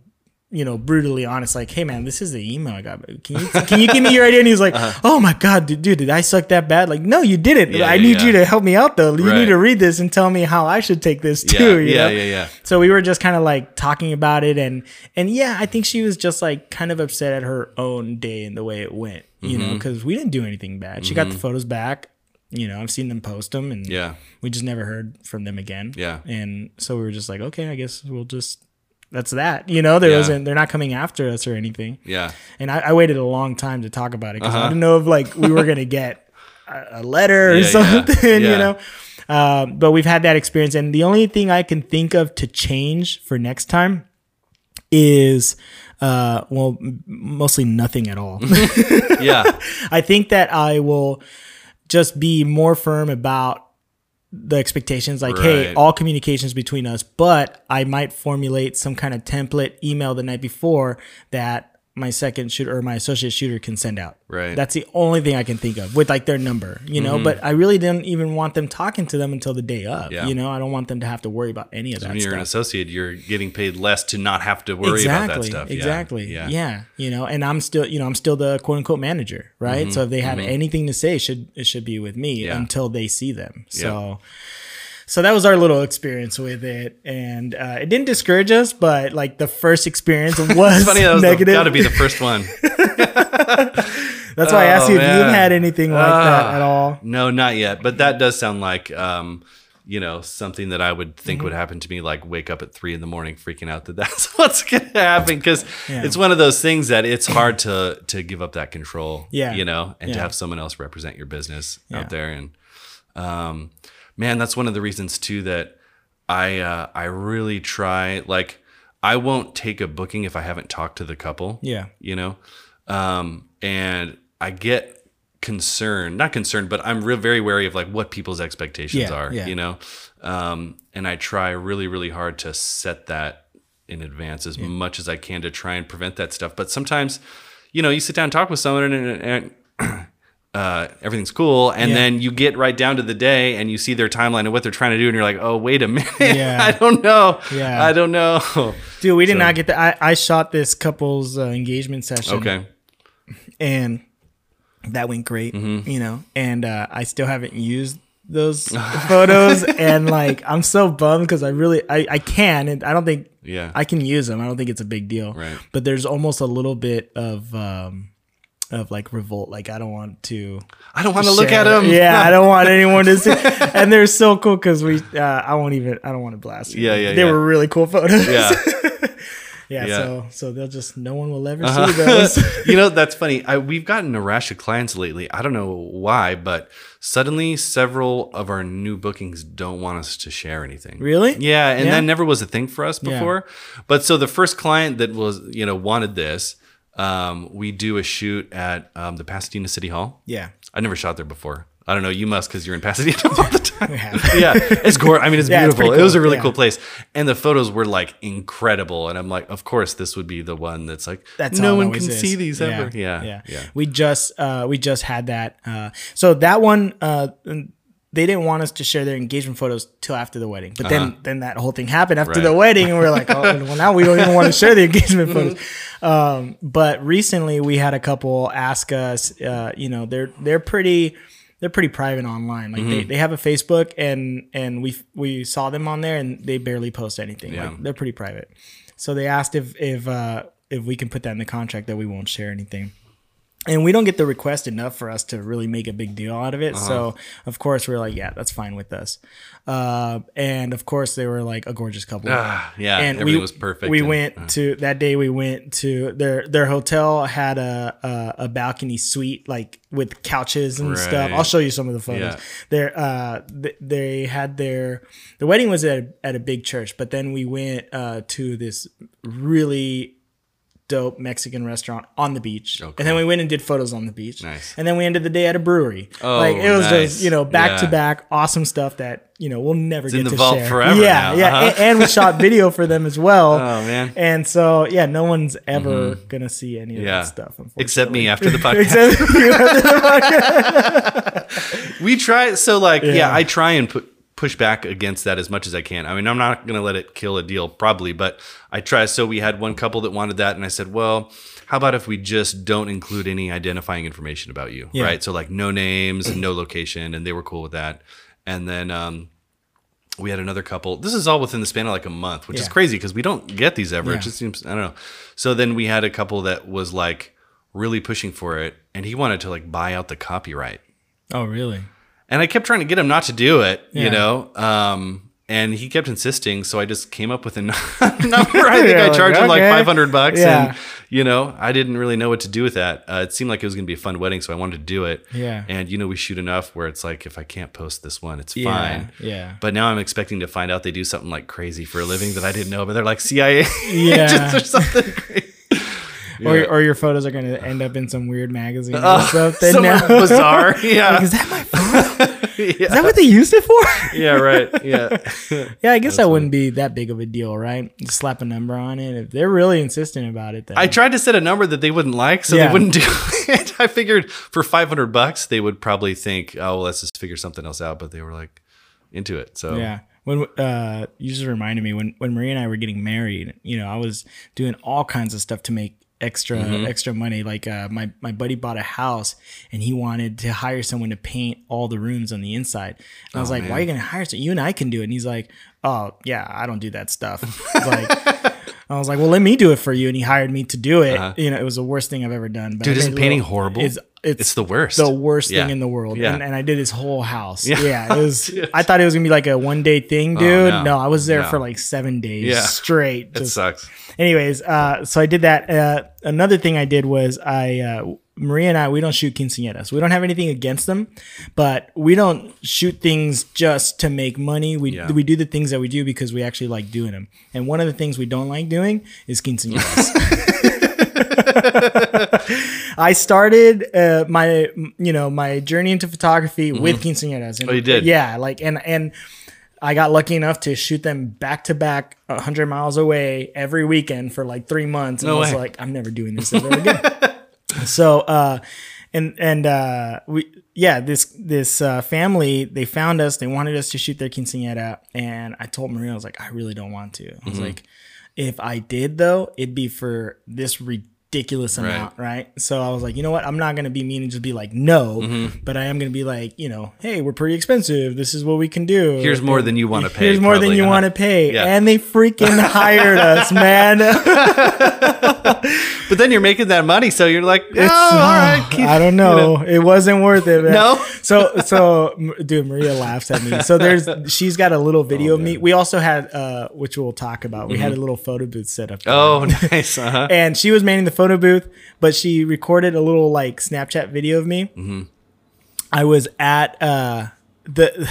you know, brutally honest, like, hey man, this is the email I got. Can you can you give me your idea? And he's like, oh my god, dude, dude, did I suck that bad? Like, no, you didn't. Uh-huh. Yeah, I yeah, need you to help me out though. You Right. need to read this and tell me how I should take this Yeah, too. you yeah, know? yeah, yeah. So we were just kind of like talking about it, and and yeah, I think she was just like kind of upset at her own day and the way it went. You know, Mm-hmm. because we didn't do anything bad. She got the photos back. You know, I've seen them post them, and Yeah. we just never heard from them again. Yeah. And so we were just like, okay, I guess we'll just that's that. You know, there Yeah. wasn't they're not coming after us or anything. Yeah. And I, I waited a long time to talk about it because I Uh-huh. didn't know if like we were gonna get a, a letter or Yeah, yeah. something, <laughs> you know. Um, but we've had that experience, and the only thing I can think of to change for next time is, uh, well, m- mostly nothing at all. <laughs> Yeah. <laughs> I think that I will just be more firm about the expectations like hey all communications between us but i might formulate some kind of template email the night before that my second shooter or my associate shooter can send out Right. that's the only thing i can think of with like their number you know but i really didn't even want them talking to them until the day of Mm-hmm. Yeah. you know i don't want them to have to worry about any of that when you're an associate, you're getting paid less to not have to worry about that stuff. Yeah. Exactly. Yeah. Yeah. You know, and I'm still, you know, I'm still the quote unquote manager, right? So if they have anything to say, it should it should be with me Mm-hmm. Yeah. until they see them. So. So that was our little experience with it, and uh, it didn't discourage us, but like the first experience <laughs> was Funny, that was negative. got to be the first one. <laughs> That's why I asked Oh, you if you've had anything like that Ah. at all. No, not yet. But that does sound like, um, you know, something that I would think Mm-hmm. would happen to me. Like wake up at three in the morning, freaking out that <laughs> that's what's going to happen. Because Yeah. it's one of those things that it's hard to to give up that control. Yeah. you know, and to have someone else represent your business Yeah. out there. And um, man, that's one of the reasons too that I uh, I really try. Like, I won't take a booking if I haven't talked to the couple Yeah. you know um and i get concerned not concerned but i'm real very wary of like what people's expectations Yeah, are yeah. you know um and i try really really hard to set that in advance as much as i can to try and prevent that stuff but sometimes you know you sit down and talk with someone and, and uh, everything's cool, and Yeah. then you get right down to the day, and you see their timeline and what they're trying to do, and you're like, "Oh, wait a <laughs> minute, Yeah. I don't know, Yeah. I don't know." Dude, we did So- not get that. I, I shot this couple's uh, engagement session. Okay, and that went great Mm-hmm. you know and uh, i still haven't used those <laughs> photos and like i'm so bummed because i really I, I can and i don't think yeah, i can use them i don't think it's a big deal Right. but there's almost a little bit of um of like revolt like i don't want to I don't want to look at them. yeah <laughs> i don't want anyone to see and they're so cool because we uh, i won't even i don't want to blast you Yeah, yeah, they yeah. were really cool photos yeah. <laughs> Yeah, Yeah. so so they'll just no one will ever Uh-huh. see <laughs> those. you know, that's funny. I, we've gotten a rash of clients lately. I don't know why, but suddenly several of our new bookings don't want us to share anything. Really? Yeah, and Yeah. that never was a thing for us before. But so the first client that was, you know, wanted this, um, we do a shoot at um, the Pasadena City Hall. yeah, I never shot there before. I don't know. You must because you're in Pasadena <laughs> all the time. yeah, <laughs> it's gorgeous. I mean, it's <laughs> Yeah, it's beautiful. It was a really yeah. cool place, and the photos were like incredible. And I'm like, of course, this would be the one that's like, That's no one can is. see these ever. Yeah, yeah, yeah. We just uh, we just had that. Uh, so that one, uh, they didn't want us to share their engagement photos till after the wedding. But then then that whole thing happened after Uh-huh. Right. the wedding, and we are like, oh, well, now we don't even want to share the engagement photos. <laughs> Um, but recently, we had a couple ask us. Uh, you know, they're they're pretty. They're pretty private online. Like Mm-hmm. they, they have a Facebook and and we we saw them on there and they barely post anything. Yeah. Like they're pretty private. So they asked if if uh, if we can put that in the contract that we won't share anything. And we don't get the request enough for us to really make a big deal out of it. So of course we are like, yeah, that's fine with us. Uh, and of course they were like a gorgeous couple. Ah, yeah, and everything we was perfect. We and- went to that day. We went to their their hotel had a a, a balcony suite like with couches and stuff. I'll show you some of the photos. Yeah. There, uh, th- they had their the wedding was at a, at a big church, but then we went uh to this really dope Mexican restaurant on the beach. And then we went and did photos on the beach. Nice. And then we ended the day at a brewery. Oh, like it was nice. just, you know, back to back awesome stuff that, you know, we'll never get in the to vault share. forever Yeah, now, yeah. uh-huh. And, and we shot <laughs> video for them as well. Oh man, And so, yeah, no one's ever gonna see any of yeah. that stuff. Except me after the <laughs> podcast. Except you after the <laughs> podcast. we try. So like, yeah. Yeah. I try and put push back against that as much as I can. I mean, I'm not gonna let it kill a deal, probably, but I try. So we had one couple that wanted that, and I said, well. How about if we just don't include any identifying information about you, Yeah. right? So like no names, no location, and they were cool with that. And then um, we had another couple. This is all within the span of like a month, which is crazy because we don't get these ever. Yeah. It just seems I don't know. So then we had a couple that was like really pushing for it, and he wanted to like buy out the copyright. Oh, really? And I kept trying to get him not to do it, Yeah. you know. Um, and he kept insisting, so I just came up with a <laughs> number. I <laughs> think I like, charged him like okay. five hundred bucks, Yeah. and you know, I didn't really know what to do with that. Uh, it seemed like it was going to be a fun wedding, so I wanted to do it. Yeah. And you know, we shoot enough where it's like, if I can't post this one, it's Yeah, fine. yeah. But now I'm expecting to find out they do something like crazy for a living that I didn't know. But they're like CIA <laughs> Yeah. or something crazy. Or, or your photos are gonna end up in some weird magazine or Oh, something. now. bizarre. Yeah. Like, is that my phone? Yeah. <laughs> Is that what they used it for? <laughs> yeah. Right. Yeah. <laughs> Yeah, I guess that wouldn't be that big of a deal, right? Just slap a number on it. If they're really insistent about it, then I tried to set a number that they wouldn't like, so Yeah. they wouldn't do it. I figured for 500 bucks, they would probably think, oh, well, let's just figure something else out. But they were like into it. So yeah. When uh, you just reminded me when when Maria and I were getting married, you know, I was doing all kinds of stuff to make extra Mm-hmm. extra money. Like uh, my my buddy bought a house and he wanted to hire someone to paint all the rooms on the inside. And I was like, "Why are you gonna hire someone? You and I can do it." And he's like, "Oh yeah, I don't do that stuff." <laughs> Like. I was like, "Well, let me do it for you," and he hired me to do it. You know, it was the worst thing I've ever done. But Uh-huh. Dude, isn't painting little- horrible? It's it's, It's the worst. the worst Yeah. thing in the world. Yeah. And, and I did his whole house. Yeah. Yeah, it was. <laughs> I thought it was gonna be like a one day thing, dude. no. no. I was there No. for like seven days Yeah. straight. it sucks. anyways, uh, so I did that. Uh, another thing I did was I. Uh, Maria and I, we don't shoot quinceañeras. We don't have anything against them, but we don't shoot things just to make money. We Yeah. we do the things that we do because we actually like doing them. And one of the things we don't like doing is quinceañeras. <laughs> <laughs> I started uh, my you know my journey into photography with quinceañeras. And, Oh, you did? Yeah, like and and I got lucky enough to shoot them back to back, hundred miles away every weekend for like three months. And No I was way. like, I'm never doing this ever again. <laughs> so uh, and and uh, we yeah this this uh, family they found us. They wanted us to shoot their quinceañera, and I told Maria I was like, I really don't want to. I Mm-hmm. was like, if I did though, it'd be for this ridiculous amount, right. So I was like, you know what? I'm not gonna be mean and just be like no, Mm-hmm. but I am gonna be like, you know, hey, we're pretty expensive. This is what we can do. Here's more than you wanna pay, Here's more than you huh? want to pay, <laughs> Yeah. and they freaking hired us, man. <laughs> <laughs> but then you're making that money, so you're like, oh, It's, all right. keep- I don't know. It wasn't worth it. Man. No? So so dude, Maria laughs at me. So there's she's got a little video Oh, of me. We also had uh which we'll talk about. We had a little photo booth set up. there. Oh, <laughs> nice. Uh-huh. and she was manning the photo booth, but she recorded a little like Snapchat video of me. Mm-hmm. I was at uh, the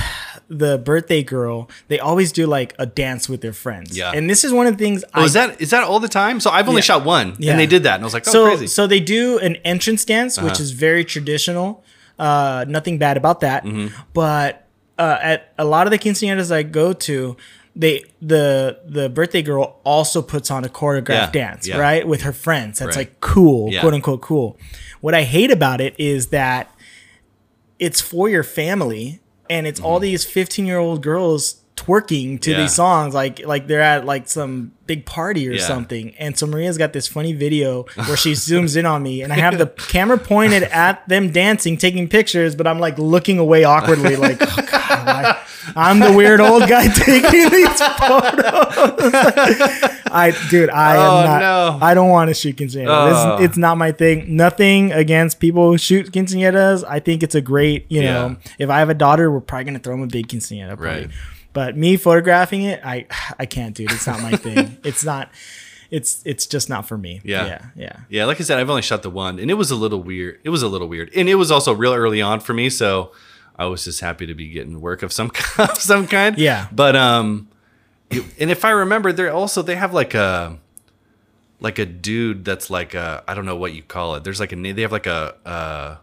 the birthday girl. They always do like a dance with their friends. Yeah. and this is one of the things. Oh, I is that is that all the time? So I've only Yeah. shot one, Yeah. and they did that, and I was like, oh, so crazy. Uh-huh. so they do an entrance dance, which is very traditional. Uh, nothing bad about that. Mm-hmm. But uh, at a lot of the quinceañeras I go to, they the the birthday girl also puts on a choreographed Yeah, dance, yeah. right, with her friends. That's Right. like cool, Yeah. quote unquote cool. What I hate about it is that it's for your family, and it's all mm-hmm. these fifteen year old girls twerking to. Yeah. these songs like like they're at like some big party or Yeah. something and so maria's got this funny video where she <laughs> zooms in on me and i have the camera pointed at them dancing taking pictures but i'm like looking away awkwardly like oh God, <laughs> i'm the weird old guy <laughs> taking these photos i dude i Oh, am not no. i don't want to shoot quinceañeras Oh. it's, it's not my thing nothing against people who shoot quinceañeras i think it's a great you know if i have a daughter we're probably going to throw them a big quinceañera party. Right. But me photographing it, I <sighs> I can't, dude. It's not my <laughs> thing. It's not. It's it's just not for me. Yeah. yeah, yeah. Yeah, like I said, I've only shot the one, and it was a little weird. It was a little weird, and it was also real early on for me, so I was just happy to be getting work of some <laughs> of some kind. Yeah. but um, it- and if I remember, they're also they have like a like a dude that's like a I don't know what you call it. There's like a they have like a uh.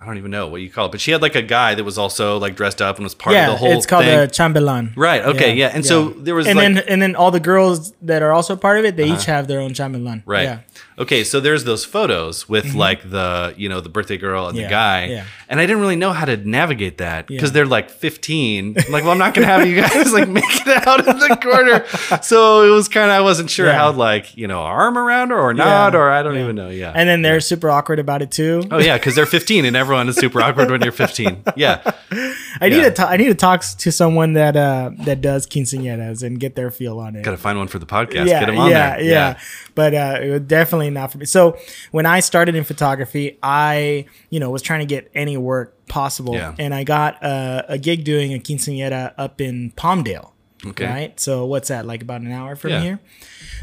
I don't even know what you call it, but she had like a guy that was also like dressed up and was part yeah, of the whole it's called thing. a chambellan. Right, okay, yeah, and so there was and like- then and then all the girls that are also part of it, they uh-huh. each have their own chambellan. Right. Yeah. Okay, so there's those photos with like the you know the birthday girl and Mm-hmm. Yeah, the guy, yeah. and I didn't really know how to navigate that because Yeah. they're like 15. I'm like, well, I'm not gonna have you guys like make it out of the corner. So it was kind of I wasn't sure how like you know arm around her or not or I don't even know. Yeah. And then they're super awkward about it too. oh yeah, because they're 15 and everyone is super awkward when you're 15. Yeah. <laughs> I need to I need to talk to someone that uh that does quinceañeras and get their feel on it. Got to find one for the podcast. yeah, Get them on yeah, there. yeah, But uh, it was definitely not for me. So when I started in photography, I you know was trying to get any work possible, Yeah. and I got uh, a gig doing a quinceañera up in Palmdale. Okay. Right. So what's that like? About an hour from Yeah. here.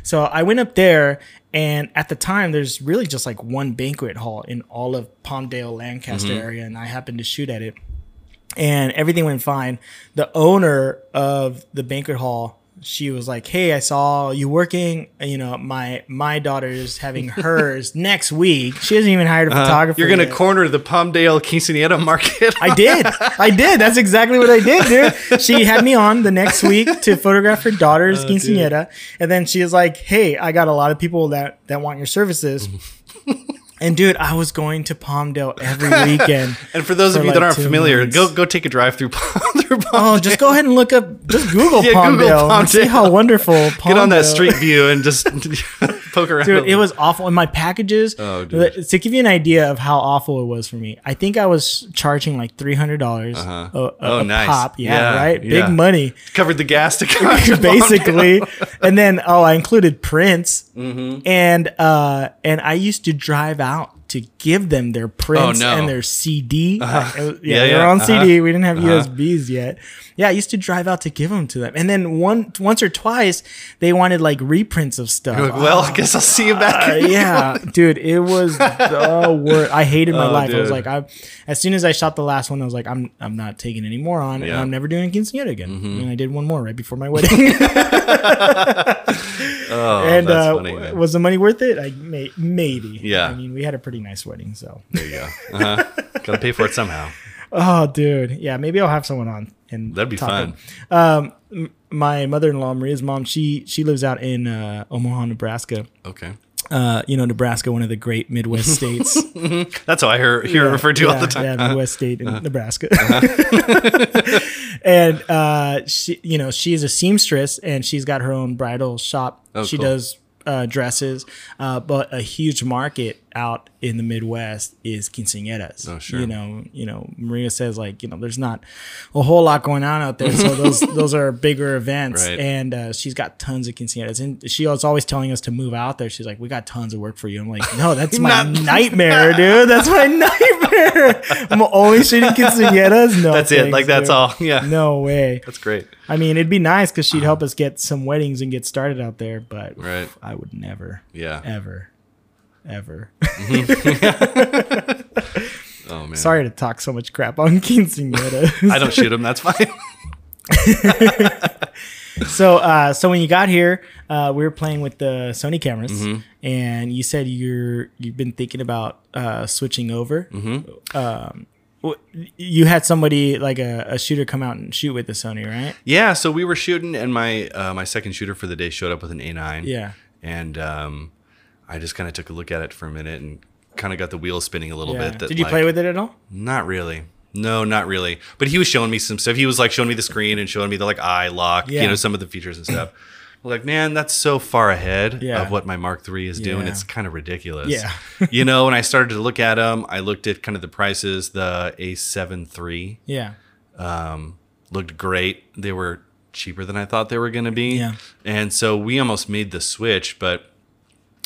So I went up there, and at the time, there's really just like one banquet hall in all of Palmdale, Lancaster Mm-hmm. area, and I happened to shoot at it and everything went fine. The owner of the banquet hall, she was like, "Hey, I saw you working. You know, my my daughter's having <laughs> hers next week. She hasn't even hired a photographer. Uh-huh. You're gonna yet." corner the Palmdale quinceanera market. I did. <laughs> I did. That's exactly what I did, dude. She had me on the next week to photograph her daughter's <laughs> Oh, quinceañera, and then she was like, "Hey, I got a lot of people that that want your services." And dude, I was going to Palmdale every weekend. <laughs> And for those for of you like that aren't familiar, months. go go take a drive through through <laughs> Palmdale. Oh, just go ahead and look up, just Google <laughs> Yeah, Google Palmdale, see how wonderful Palmdale. Get on that street view and just poke around. Dude, it was awful. And my packages, Oh, dude. to give you an idea of how awful it was for me, I think I was charging like $300 Uh-huh. a, a, Oh, a nice. pop. Yeah, Yeah, right? yeah. Big money, covered the gas to <laughs> come basically. <laughs> and then, oh, I included prints. Mm-hmm. And, uh, and I used to drive out to give them their prints Oh, no. and their CD. Like, it yeah, Yeah, were yeah. on Uh-huh. CD. We didn't have USBs yet. Yeah, I used to drive out to give them to them. And then one once or twice, they wanted like reprints of stuff. Like, well, I guess I'll see you back. Uh, yeah, dude, it was the worst. I hated my Oh, life. I was like, I as soon as I shot the last one, I was like, I'm I'm not taking any more on, Yeah. Mm-hmm. I'm never doing quinceañera again. And I did one more right before my wedding. <laughs> <laughs> Oh, and that's uh, funny. was the money worth it? I may, maybe. Yeah. I mean, we had a pretty nice wedding, so. There you go. Uh-huh. Gotta pay for it somehow. Oh, dude, yeah, maybe I'll have someone on and That'd be fun. Um, m- my mother-in-law, Maria's mom, she she lives out in uh, Omaha, Nebraska. Okay. Uh, you know, Nebraska, one of the great Midwest <laughs> states. That's how I hear, hear Yeah, referred to all the time. Uh-huh. Yeah, Midwest state in Nebraska. <laughs> and uh, she, you know, she is a seamstress and she's got her own bridal shop. Oh, she cool. does uh, dresses, uh, but a huge market out in the Midwest is quinceañeras. Oh, sure. You know, you know, Maria says like, you know, there's not a whole lot going on out there, so those <laughs> those are bigger events, Right. and uh, she's got tons of quinceañeras, and she was always telling us to move out there. She's like, we got tons of work for you. I'm like, no, that's <laughs> my nightmare, dude. That's my <laughs> nightmare. <laughs> I'm only shooting quinceañeras. No, That's it. Like that's dude. all. <laughs> Yeah. No way. That's great. I mean, it'd be nice because she'd help us get some weddings and get started out there, but Right. I would never, Yeah. ever, ever. Mm-hmm. <laughs> Oh man. Sorry to talk so much crap on quinceañeras. I don't shoot them. That's fine. So, uh, so when you got here, uh, we were playing with the Sony cameras, Mm-hmm. and you said you're you've been thinking about uh, switching over. Mm-hmm. Um, you had somebody like a, a shooter come out and shoot with the Sony, right? yeah. So we were shooting, and my uh, my second shooter for the day showed up with an A9. Yeah. And um, I just kind of took a look at it for a minute and kind of got the wheels spinning a little yeah. bit. That, Did you like, play with it at all? Not really. No, not really. But he was showing me some stuff. He was like showing me the screen and showing me the like eye lock, Yeah. you know, some of the features and stuff. I'm like, man, that's so far ahead Yeah. of what my Mark III is doing. Yeah. It's kind of ridiculous. Yeah. <laughs> you know, when I started to look at them, I looked at kind of the prices. The A7 III Yeah. um, looked great. They were cheaper than I thought they were going to be. Yeah. And so we almost made the switch, but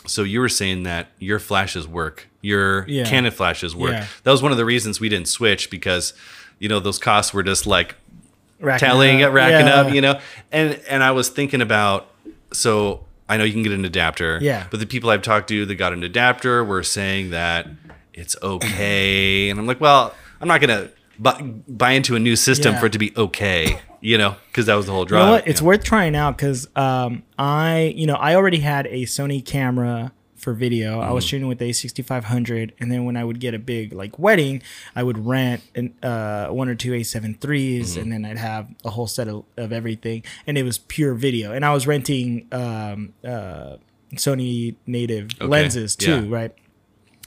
so you were saying that your flashes work, your Yeah. Canon flashes work. Yeah. That was one of the reasons we didn't switch because you know those costs were just like Racking tallying up. it, racking Yeah. up, you know. And and I was thinking about so I know you can get an adapter, Yeah. But the people I've talked to that got an adapter were saying that it's okay, and I'm like, well, I'm not gonna buy, buy into a new system for it to be okay, you know, because that was the whole You know what? It's worth trying out because um, I, you know, I already had a Sony camera for video. I was Mm-hmm. shooting with a 6500, and then when I would get a big like wedding, I would rent an, uh, one or two A7 3s, Mm-hmm. and then I'd have a whole set of, of everything, and it was pure video. And I was renting um, uh, Sony native Okay, lenses too, yeah. right?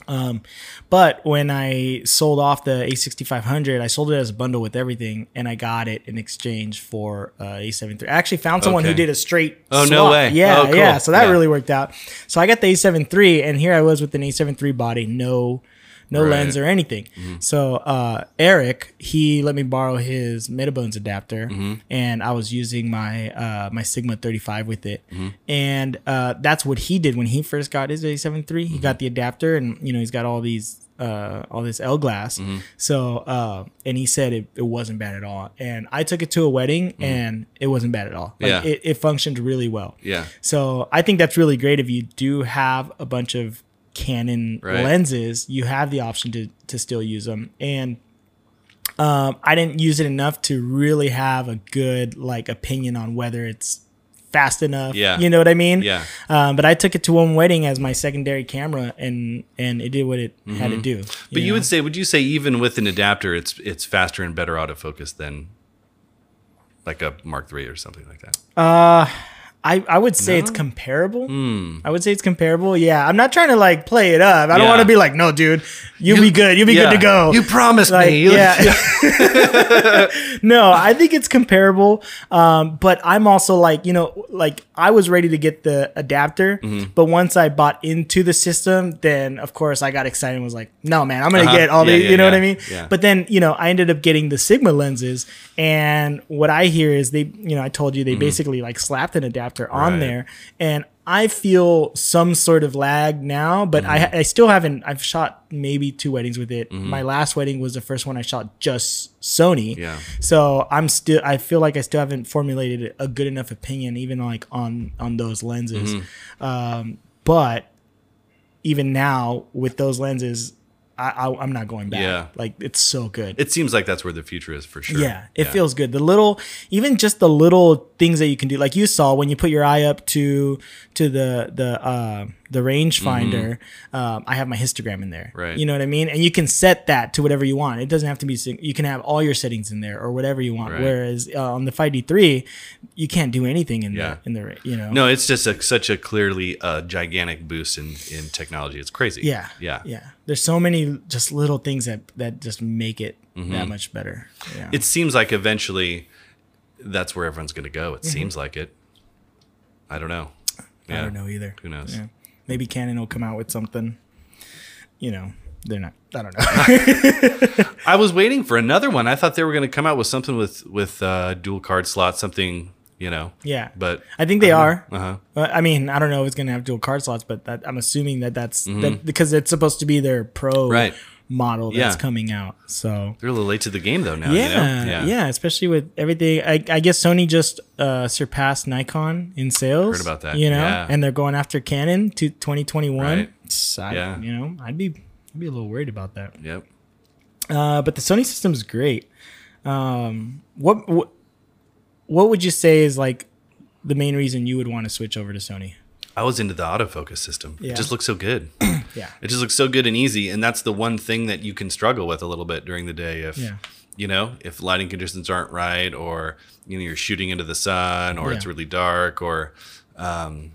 Um, but when I sold off the A6500, I sold it as a bundle with everything, and I got it in exchange for uh, A73. I actually found someone who did a straight. Oh, no way. Yeah, Oh, cool. yeah. So that Yeah. really worked out. So I got the A73, and here I was with an A73 body, no, no Right. Mm-hmm. lens or anything. So uh, Eric, he let me borrow his Metabones adapter, Mm-hmm. and I was using my uh, my Sigma 35 with it, Mm-hmm. and uh, that's what he did when he first got his A7 III. Mm-hmm. He got the adapter, and you know he's got all these uh, all this L glass. Mm-hmm. So uh, and he said it, it wasn't bad at all, and I took it to a wedding, and it wasn't bad at all. Like Mm-hmm. Yeah. it, it functioned really well. Yeah. So I think that's really great if you do have a bunch of Canon Right. lenses, you have the option to to still use them. And um, I didn't use it enough to really have a good like opinion on whether it's fast enough. Yeah. you know what I mean. Yeah. Um, but I took it to one wedding as my secondary camera, and and it did what it had to do. Mm-hmm. But you would say, would you say even with an adapter, it's it's faster and better autofocus than like a Mark III or something like that? Uh, I, I would say it's comparable. I would say it's comparable. Yeah, I'm not trying to like play it up. I don't. Yeah. want to be like, no, dude, you'll be good. You'll be Yeah. good to go. You promised like, me. You- yeah. <laughs> <laughs> no, I think it's comparable. Um, but I'm also like, you know, like I was ready to get the adapter, Mm-hmm. but once I bought into the system, then of course I got excited and was like, no, man, I'm gonna Uh-huh. get all Yeah, the, yeah, you know what I mean? Yeah. But then, you know, I ended up getting the Sigma lenses, and what I hear is they, you know, I told you they basically like slapped an adapter on Mm-hmm. Right. there, and I feel some sort of lag now, but Mm-hmm. I, I still haven't. I've shot maybe two weddings with it. Mm-hmm. My last wedding was the first one I shot just Sony. Yeah. So I'm still. I feel like I still haven't formulated a good enough opinion, even like on on those lenses. Mm-hmm. Um, but even now with those lenses, I, I I'm not going back. Yeah. Like it's so good. It seems like that's where the future is for sure. Yeah, it feels good. The little, even just the little things that you can do, like you saw when you put your eye up to to the the uh, the rangefinder. Um, I have my histogram in there. Mm-hmm. Right. You know what I mean? And you can set that to whatever you want. It doesn't have to be. You can have all your settings in there or whatever you want. Right. Whereas uh, on the 5D3, you can't do anything in Yeah. the in the you know. No, it's just a, such a clearly uh, gigantic boost in, in technology. It's crazy. Yeah. Yeah. Yeah. There's so many just little things that that just make it Mm-hmm. that much better. Yeah. It seems like eventually that's where everyone's going to go. It Mm-hmm. seems like it. I don't know. I don't know either. Who knows? Yeah. Maybe Canon will come out with something. You know, they're not. I don't know. <laughs> <laughs> I was waiting for another one. I thought they were going to come out with something with with uh, dual card slots, something you know. yeah, But I think they are. uh huh. I mean, I don't know if it's gonna have dual card slots, but that, I'm assuming that that's Mm-hmm. that because it's supposed to be their pro Right. Model that's Yeah. coming out. So They're a little late to the game though now. yeah, you know? yeah, especially with everything. I, I guess Sony just uh, surpassed Nikon in sales. Heard about that, You know, yeah. and they're going after Canon to 2021. Right. So I, Yeah. You know, I'd be I'd be a little worried about that. Yep. Uh, but the Sony system is great. Um, what, what what would you say is like the main reason you would want to switch over to Sony? I was into the autofocus system. Yeah. It just looks so good. <clears throat> Yeah. It just looks so good and easy, and that's the one thing that you can struggle with a little bit during the day if Yeah. you know if lighting conditions aren't right, or you know you're shooting into the sun, or it's really dark, or um,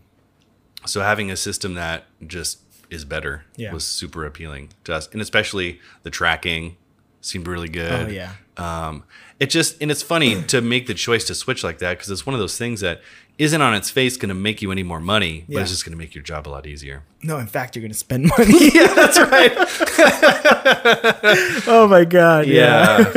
so having a system that just is better Yeah. was super appealing to us, and especially the tracking seemed really good. Oh yeah. Um, it just and it's funny to make the choice to switch like that because it's one of those things that isn't on its face going to make you any more money, but Yeah. it's just going to make your job a lot easier. No, in fact, you're gonna spend money. <laughs> yeah, that's right. <laughs> oh my god. Yeah.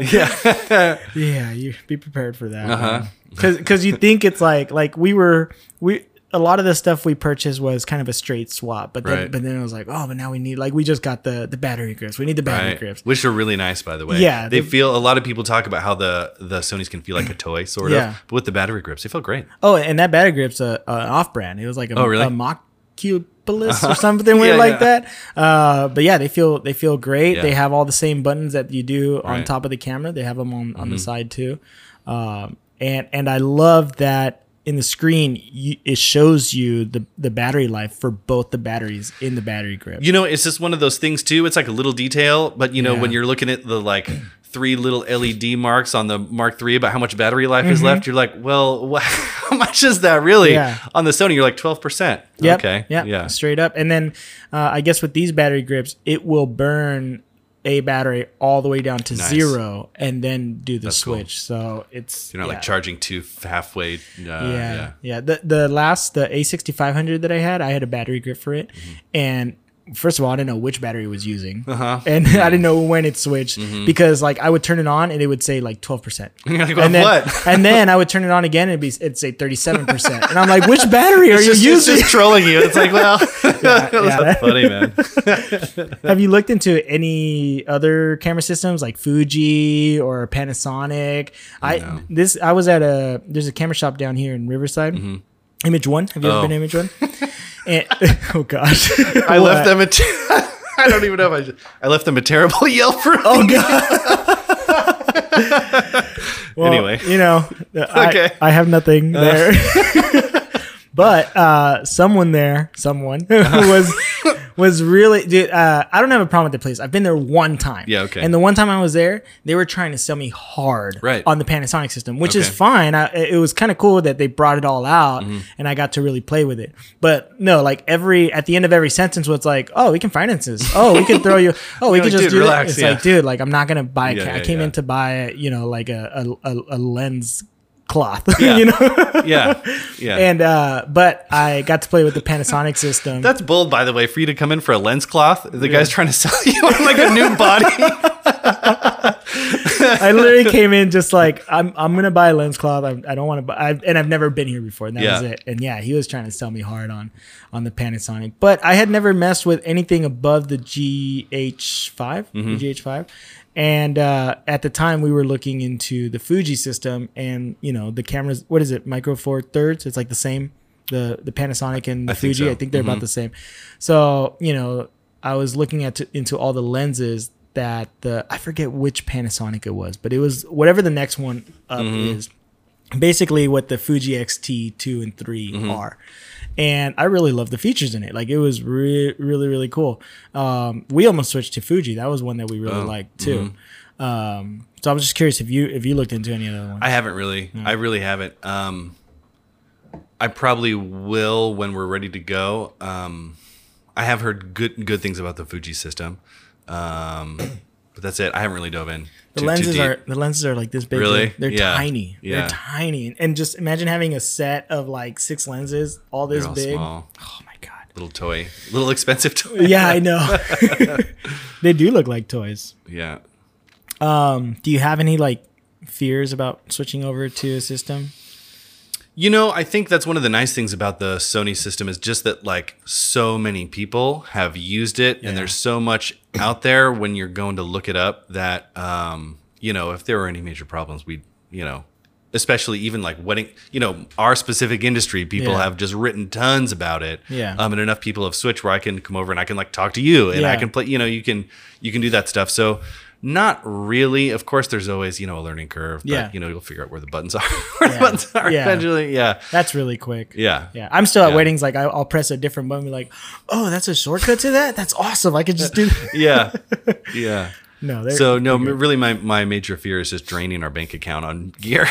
Yeah, <laughs> yeah, Yeah. You be prepared for that. Uh-huh. Because you think it's like like we were we. A lot of the stuff we purchased was kind of a straight swap, but then Right. but then it was like, oh, but now we need like we just got the the battery grips. We need the battery right. grips. Which are really nice, by the way. Yeah, they they- feel. A lot of people talk about how the the Sony's can feel like a <clears throat> toy, sort Yeah. of, but with the battery grips, they feel great. Oh, and that battery grip's a, a off brand. It was like a, Oh, really? a Mocupolis or <laughs> something weird Yeah, like yeah. that. Uh, but yeah, they feel they feel great. They have all the same buttons that you do on Right. top of the camera. They have them on, on Mm-hmm. the side too. Um, and and I love that in the screen you, it shows you the the battery life for both the batteries in the battery grip. You know, it's just one of those things too. It's like a little detail, but you know, Yeah. when you're looking at the like three little LED marks on the Mark III about how much battery life Mm-hmm. is left, you're like, well, <laughs> how much is that really? Yeah. On the Sony, you're like twelve percent. Yep. Okay. Yeah. Yeah. Straight up. And then uh, I guess with these battery grips, it will burn a battery all the way down to Nice. zero and then do the That's cool. switch. So it's You're not yeah. like charging two halfway. Uh, yeah, yeah. yeah. The the last the A6500 that I had, I had a battery grip for it, Mm-hmm. and first of all, I didn't know which battery it was using, Uh-huh. <laughs> and I didn't know when it switched because like I would turn it on and it would say like 12 percent, <laughs> like, and then what? <laughs> and then I would turn it on again and it'd be it'd say 37 percent, and I'm like, which battery are It's you just, it's using? just trolling you. It's like, well, yeah. that's funny, man. Have you looked into any other camera systems like Fuji or Panasonic? I No. this I was at a there's a camera shop down here in Riverside. Image One. Have you ever Oh. been to Image One? And, <laughs> oh gosh, I left them a. T- <laughs> I don't even know if I. Should. I left them a terrible <laughs> Yelp review. Oh god. Well, Anyway. you know, I, Okay. I have nothing there. but uh, someone there, someone who was was really dude. Uh, I don't have a problem with the place. I've been there one time. Yeah, okay. And the one time I was there, they were trying to sell me hard Right. on the Panasonic system, which is fine. I, it was kind of cool that they brought it all out, Mm-hmm. and I got to really play with it. But no, like every at the end of every sentence was like, "Oh, we can finance this. Oh, we can throw you. <laughs> Oh, we can just "Dude, do relax," It's yeah. like, dude, like I'm not gonna buy. a Yeah, ca- I came yeah. in to buy, you know, like a, a, a lens cloth, <laughs> Yeah. you know. Yeah, <laughs> yeah. and uh, but I got to play with the Panasonic system. That's bold, by the way, for you to come in for a lens cloth. The guy's trying to sell <laughs> you on like a new body. I literally came in just like I'm. I'm gonna buy a lens cloth. I, I don't want to buy, I, and I've never been here before. And that Yeah. was it. And yeah, he was trying to sell me hard on on the Panasonic, but I had never messed with anything above the GH5, Mm-hmm. the GH5. And uh, at the time, we were looking into the Fuji system, and you know the cameras. What is it? Micro Four Thirds. It's like the same. The the Panasonic and the I think Fuji. so. I think they're about the same. So you know, I was looking at into all the lenses that the I forget which Panasonic it was, but it was whatever the next one up is. Basically, what the Fuji X-T two and 3 are, and I really love the features in it. Like it was re- really really cool. Um, we almost switched to Fuji. That was one that we really liked too. Um, so I was just curious if you if you looked into any other ones. I haven't really. I really haven't. Um, I probably will when we're ready to go. Um, I have heard good good things about the Fuji system. Um, but that's it. I haven't really dove in. The too- too lenses deep. are the lenses are like this big. Really? They're, they're Yeah. tiny. Yeah. They're tiny. And just imagine having a set of like six lenses, all this all big. small, Oh my god. little toy, little expensive <laughs> toy. Yeah, I know. <laughs> they do look like toys. yeah. Um, do you have any like fears about switching over to a system? You know, I think that's one of the nice things about the Sony system is just that like so many people have used it Yeah. and there's so much out there when you're going to look it up that um, you know, if there were any major problems, we, you know, especially even like wedding, you know, our specific industry, people Yeah. have just written tons about it. Yeah. Um, and enough people have switched where I can come over and I can like talk to you and I can play, you know, you can you can do that stuff. So not really. Of course, there's always you know a learning curve, but Yeah. you know you'll figure out where the buttons <laughs> are. where Yeah. the buttons are Yeah. eventually. Yeah. That's really quick. Yeah. Yeah, I'm still at Yeah. weddings. Like I, I'll press a different button, be like, "Oh, that's a shortcut to that. That's awesome. I could just do." <laughs> Yeah. <laughs> Yeah. no, So no, really, my my major fear is just draining our bank account on gear.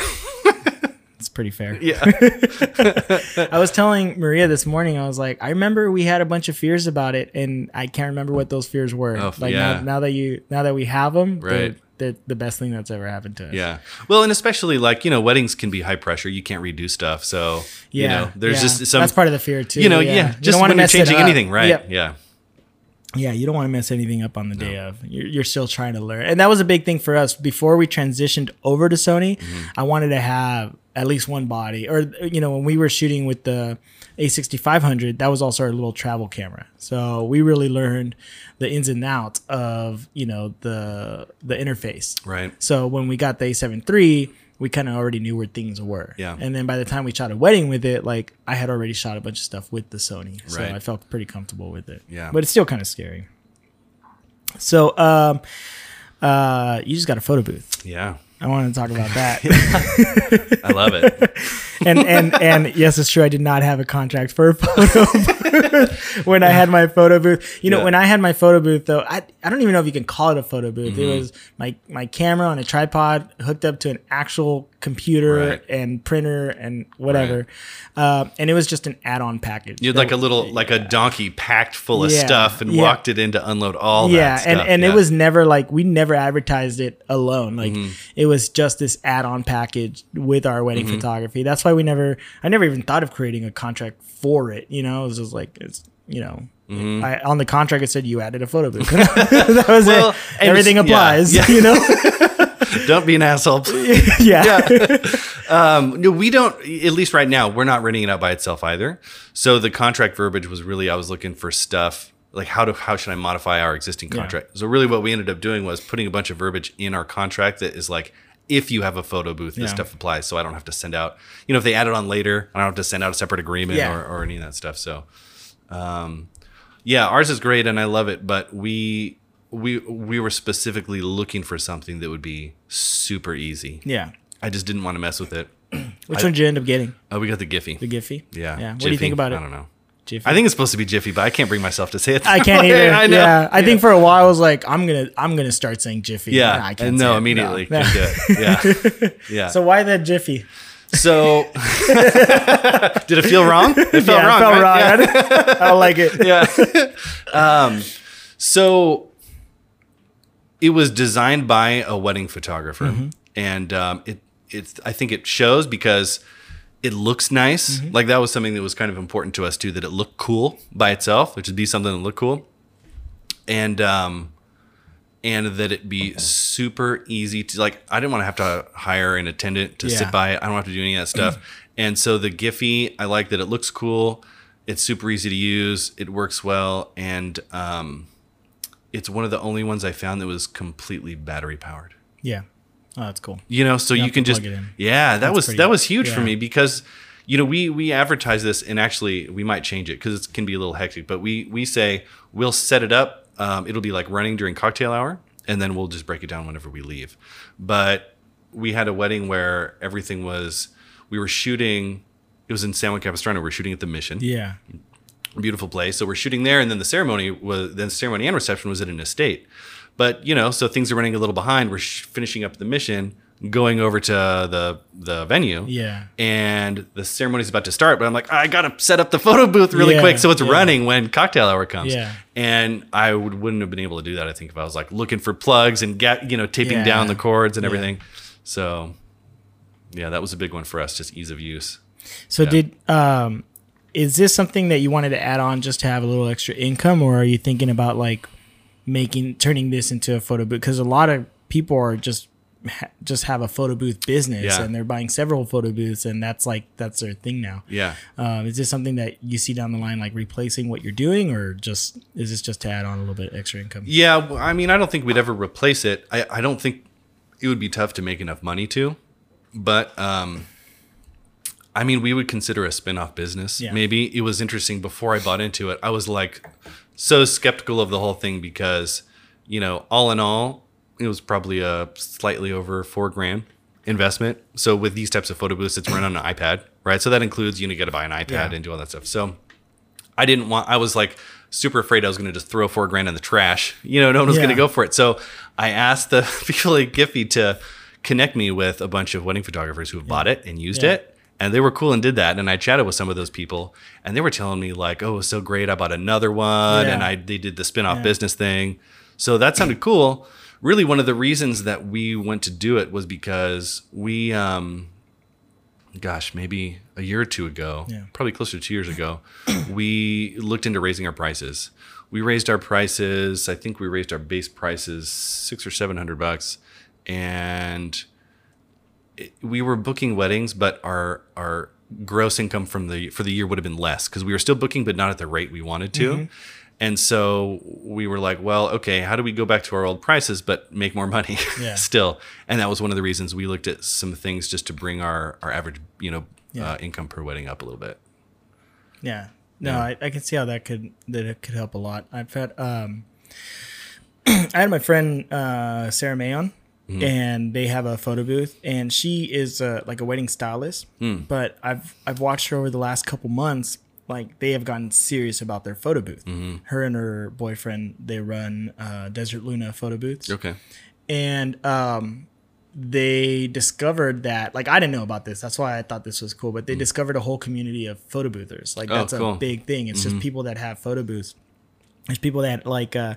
It's pretty fair. yeah. <laughs> <laughs> I was telling Maria this morning. I was like, I remember we had a bunch of fears about it, and I can't remember what those fears were. Oh, like yeah. now, now that you now that we have them, Right. they're the best thing that's ever happened to us. Yeah. Well, and especially like you know, weddings can be high pressure. You can't redo stuff. So yeah. you know, there's yeah. just some. that's part of the fear too. you know, yeah. You don't just wanna when you're changing anything, right? Yep. Yeah. Yeah, you don't want to mess anything up on the day of. You're, you're still trying to learn, and that was a big thing for us before we transitioned over to Sony. Mm-hmm. I wanted to have at least one body, or you know, when we were shooting with the A6500, that was also our little travel camera. So we really learned the ins and outs of you know the the interface. Right. So when we got the A7 III, we kind of already knew where things were. Yeah. And then by the time we shot a wedding with it, like I had already shot a bunch of stuff with the Sony, so Right. I felt pretty comfortable with it. Yeah. But it's still kind of scary. So, um, uh, you just got a photo booth. Yeah. I want to talk about <laughs> that. I love it. <laughs> and and and yes, it's true. I did not have a contract for a photo <laughs> booth when I had my photo booth. You know, Yeah. when I had my photo booth, though, I, I don't even know if you can call it a photo booth. Mm-hmm. It was my my camera on a tripod hooked up to an actual computer Right. and printer and whatever, uh, and it was just an add-on package. You had like a little, like a donkey packed full of Yeah. stuff and Yeah. walked it in to unload all yeah, that stuff. and and yeah. it was never like we never advertised it alone. Like Mm-hmm. it was just this add-on package with our wedding Mm-hmm. photography. That's why we never. I never even thought of creating a contract for it. You know, it was just like it's you know. Mm-hmm. I, on the contract, it said you added a photo booth. <laughs> that was Well, it. Everything it's- yeah, applies. yeah. You know. <laughs> Don't be an asshole. <laughs> yeah. Um, no, we don't. At least right now, we're not renting it out by itself either. So the contract verbiage was really I was looking for stuff like how to how should I modify our existing contract. So really, what we ended up doing was putting a bunch of verbiage in our contract that is like. If you have a photo booth, this Yeah. stuff applies. So I don't have to send out, you know, if they add it on later, I don't have to send out a separate agreement Yeah. or, or any of that stuff. So, um, yeah, ours is great and I love it, but we we we were specifically looking for something that would be super easy. yeah. I just didn't want to mess with it. <clears throat> Which one did you end up getting? Oh, we got the Giphy. The Giphy. Yeah. Yeah. What do you think about it? I don't know. Jiffy. I think it's supposed to be Jiffy, but I can't bring myself to say it. I can't way. either. <laughs> I know. Yeah, I think for a while I was like, I'm gonna, I'm gonna start saying Jiffy. Yeah. Nah, I can't and no, immediately. No. Can't do it. <laughs> Yeah. Yeah. So why that Jiffy? So, <laughs> did it feel wrong? It felt yeah, wrong. it felt right? wrong. Yeah. <laughs> I, don't like it. <laughs> yeah. um, so it was designed by a wedding photographer, Mm-hmm. and um, it it's I think it shows because it looks nice. Mm-hmm. Like that was something that was kind of important to us too. That it looked cool by itself, which would be something that looked cool, and um, and that it be super easy to like. I didn't want to have to hire an attendant to Yeah. sit by it. I don't have to do any of that stuff. and so the Giphy, I like that it looks cool. It's super easy to use. It works well, and um, it's one of the only ones I found that was completely battery powered. Yeah. Oh, that's cool. You know, so you have can just plug it in. yeah, that That's was that was huge for me because you know we we advertise this and actually we might change it because it can be a little hectic, but we we say we'll set it up. Um, it'll be like running during cocktail hour, and then we'll just break it down whenever we leave. But we had a wedding where everything was we were shooting. It was in San Juan Capistrano. We are shooting at the Mission Yeah. beautiful place. So we're shooting there, and then the ceremony was then the ceremony and reception was at an estate. But you know, so things are running a little behind. We're sh- finishing up the mission. Going over to the the venue. Yeah. And the ceremony's about to start, but I'm like, I gotta set up the photo booth really Yeah, quick so it's yeah. running when cocktail hour comes. Yeah. And I would, wouldn't have been able to do that. I think if I was like looking for plugs and get you know taping Yeah. down the cords and everything. So, yeah, that was a big one for us, just ease of use. So did um is this something that you wanted to add on just to have a little extra income or are you thinking about like making turning this into a photo booth because a lot of people are just ha- just have a photo booth business Yeah. and they're buying several photo booths and that's like that's their thing now. Yeah. Um, is this something that you see down the line like replacing what you're doing or just is this just to add on a little bit extra income? Yeah, I mean, I don't think we'd ever replace it. I, I don't think it would be tough to make enough money to, but um, I mean, we would consider a spin-off business. Yeah. Maybe it was interesting before I bought into it. I was like so skeptical of the whole thing because, you know, all in all, it was probably a slightly over four grand investment. So with these types of photo booths, it's run on an iPad, right? So that includes you know got to buy an iPad Yeah. and do all that stuff. So I didn't want. I was like super afraid I was going to just throw four grand in the trash. You know, no one was going to go for it. So I asked the <laughs> people at Giphy to connect me with a bunch of wedding photographers who have bought it and used Yeah. it. And they were cool and did that. And I chatted with some of those people, and they were telling me like, "Oh, it was so great! I bought another one, Yeah. and I they did the spin-off Yeah. business thing." So that sounded cool. Really, one of the reasons that we went to do it was because we, um, gosh, maybe a year or two ago, Yeah. probably closer to two years ago, <clears throat> we looked into raising our prices. We raised our prices. I think we raised our base prices six or seven hundred bucks, and it, we were booking weddings, but our our gross income from the for the year would have been less because we were still booking, but not at the rate we wanted to. Mm-hmm. And so we were like, well, okay, how do we go back to our old prices but make more money <laughs> Yeah. still? And that was one of the reasons we looked at some things just to bring our our average, you know, Yeah. uh, income per wedding up a little bit. Yeah. No, Yeah. I, I can see how that could that it could help a lot. I've had um <clears throat> I had my friend uh Sarah Mayon Mm-hmm. and they have a photo booth and she is uh, like a wedding stylist. Hmm. But I've I've watched her over the last couple months like they have gotten serious about their photo booth. Mm-hmm. Her and her boyfriend they run uh, Desert Luna photo booths Okay. and um they discovered that like I didn't know about this. That's why I thought this was cool. But they discovered a whole community of photo boothers. Like. Oh, that's cool. a big thing. It's just people that have photo booths. There's people that like uh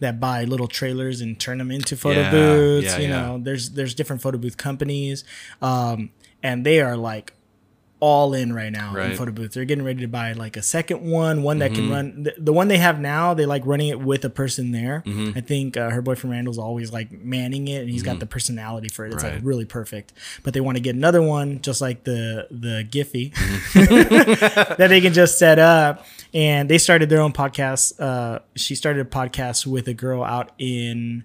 that buy little trailers and turn them into photo Yeah, booths. yeah, you yeah. know, there's there's different photo booth companies. Um and they are like all in right now in photo booths. They're getting ready to buy like a second one, one that Mm-hmm. can run. The, the one they have now, they like running it with a person there. Mm-hmm. I think uh, her boyfriend Randall's always like manning it, and he's got the personality for it. It's like really perfect. But they want to get another one, just like the the Giphy, Mm-hmm. <laughs> that they can just set up. And they started their own podcast. Uh, she started a podcast with a girl out in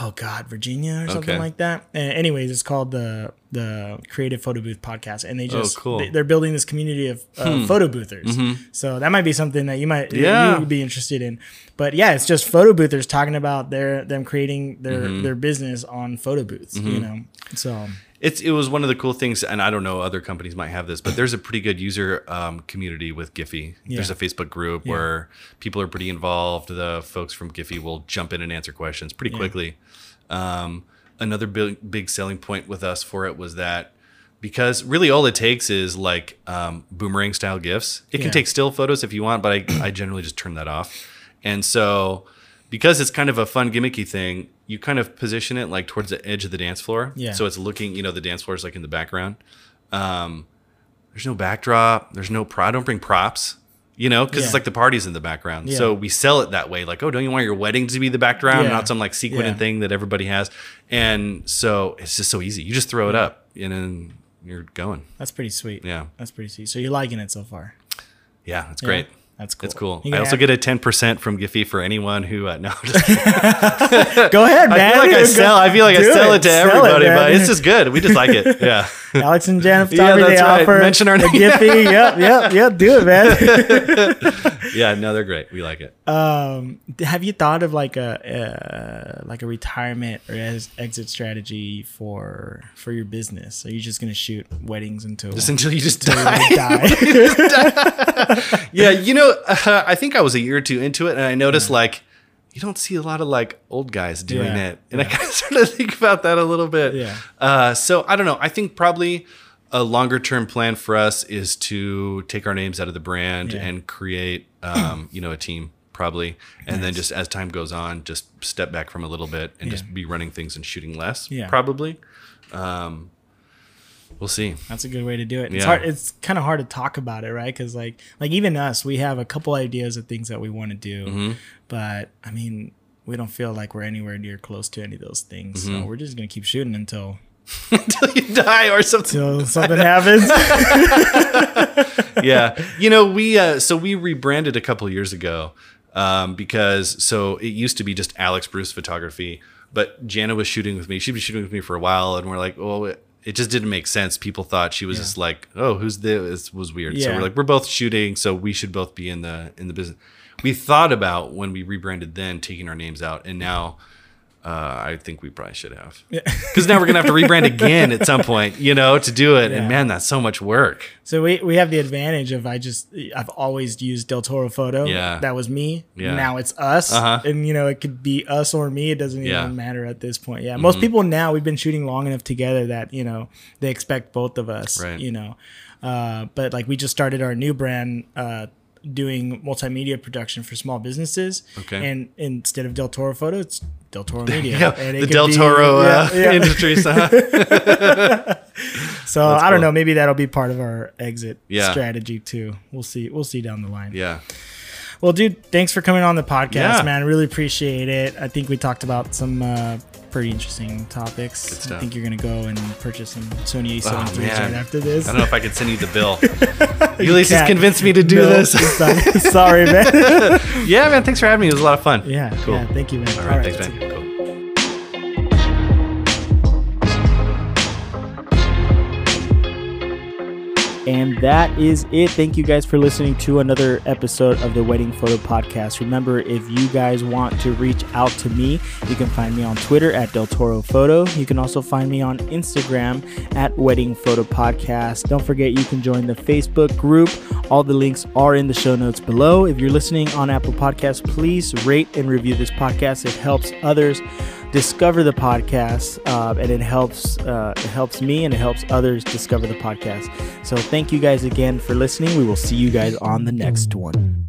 oh god virginia or something Okay. like that and anyways it's called the the creative photo booth podcast and they just Oh, cool. Hmm. they, are building this community of uh, photo boothers so that might be something that you might Mm-hmm. Yeah. you would be interested in but yeah it's just photo boothers talking about their them creating their Mm-hmm. their business on photo booths you know so It's it was one of the cool things, and I don't know other companies might have this, but there's a pretty good user um, community with Giphy. There's a Facebook group where people are pretty involved. The folks from Giphy will jump in and answer questions pretty quickly. Um, another big big selling point with us for it was that because really all it takes is like um, boomerang style gifs. It can take still photos if you want, but I, I generally just turn that off. And so because it's kind of a fun gimmicky thing, you kind of position it like towards the edge of the dance floor. Yeah. So it's looking, you know, the dance floor is like in the background. Um, there's no backdrop. There's no pro. I don't bring props. You know, because Yeah. it's like the party's in the background. Yeah. So we sell it that way. Like, oh, don't you want your wedding to be the background, Yeah. not some like sequin Yeah. thing that everybody has? And so it's just so easy. You just throw it up and then you're going. that's pretty sweet Yeah. that's pretty sweet so you're liking it so far Yeah, it's Yeah. great. That's cool It's cool. I also get a 10% from Giphy for anyone who, uh, <laughs> no, just go ahead man I feel like I sell. I feel like I sell it to Sell everybody, man. but it's just good. We just like it. Yeah. <laughs> <laughs> Alex and Jana Yeah, they right. offer Mention our the name. Giphy. <laughs> Yep, yep, yep. Do it, man. <laughs> yeah. No, they're great. We like it. um, have you thought of like a uh, like a retirement or as exit strategy for for your business? Are you just gonna shoot weddings until Just until you just until die. you die? yeah. You know, uh, I think I was a year or two into it, and I noticed like, you don't see a lot of like old guys doing Yeah, it, and I kind of sort of think about that a little bit. Yeah. Uh, so I don't know. I think probably a longer term plan for us is to take our names out of the brand Yeah. and create, um, you know, a team probably, and then just as time goes on, just step back from a little bit and Yeah. just be running things and shooting less. Yeah. Probably. Um, we'll see. That's a good way to do it. It's Yeah. hard. It's kind of hard to talk about it, right? Because like, like even us, we have a couple ideas of things that we want to do, Mm-hmm. but I mean, we don't feel like we're anywhere near close to any of those things. Mm-hmm. So we're just gonna keep shooting until <laughs> Until you die or something. until something happens. <laughs> yeah you know we uh, so we rebranded a couple years ago um, because so it used to be just alex bruce photography but jana was shooting with me she'd been shooting with me for a while and we're like well it, just didn't make sense. People thought she was just like oh who's this it was weird. So we're like we're both shooting so we should both be in the in the business. We thought about when we rebranded then taking our names out and now uh, I think we probably should have, because <laughs> now we're gonna have to rebrand again at some point, you know, to do it. Yeah. And man, that's so much work. So we, we have the advantage of I just I've always used Del Toro photo. Yeah. that was me. Yeah. Now it's us, Uh-huh. and you know it could be us or me. It doesn't Yeah. Mm-hmm. even matter at this point. Yeah, most people now we've been shooting long enough together that you know they expect both of us. Right. You know, uh, but like we just started our new brand. Uh, doing multimedia production for small businesses Okay. and instead of del toro photo it's del toro media Yeah, the Del be- Toro uh, yeah, yeah. <laughs> Industries. huh? <laughs> so i don't cool. know maybe that'll be part of our exit Yeah. strategy too we'll see we'll see down the line yeah. Well, dude, thanks for coming on the podcast, Yeah. man. Really appreciate it. I think we talked about some uh, pretty interesting topics. I think you're gonna go and purchase some Sony A7 Oh, right after this. I don't know if I can send you the bill. <laughs> Ulysses convinced me to do No, this. <laughs> Sorry, man. <laughs> yeah, man. Thanks for having me. It was a lot of fun. yeah, Cool. yeah. Thank you, man. All right. thanks, man. Cool. And that is it. Thank you guys for listening to another episode of the Wedding Photo Podcast. Remember, if you guys want to reach out to me, you can find me on Twitter at Del Toro Photo. You can also find me on Instagram at Wedding Photo Podcast. Don't forget, you can join the Facebook group. All the links are in the show notes below. If you're listening on Apple Podcasts, please rate and review this podcast. It helps others discover the podcast uh, and it helps uh, it helps me and it helps others discover the podcast. So thank you guys again for listening. We will see you guys on the next one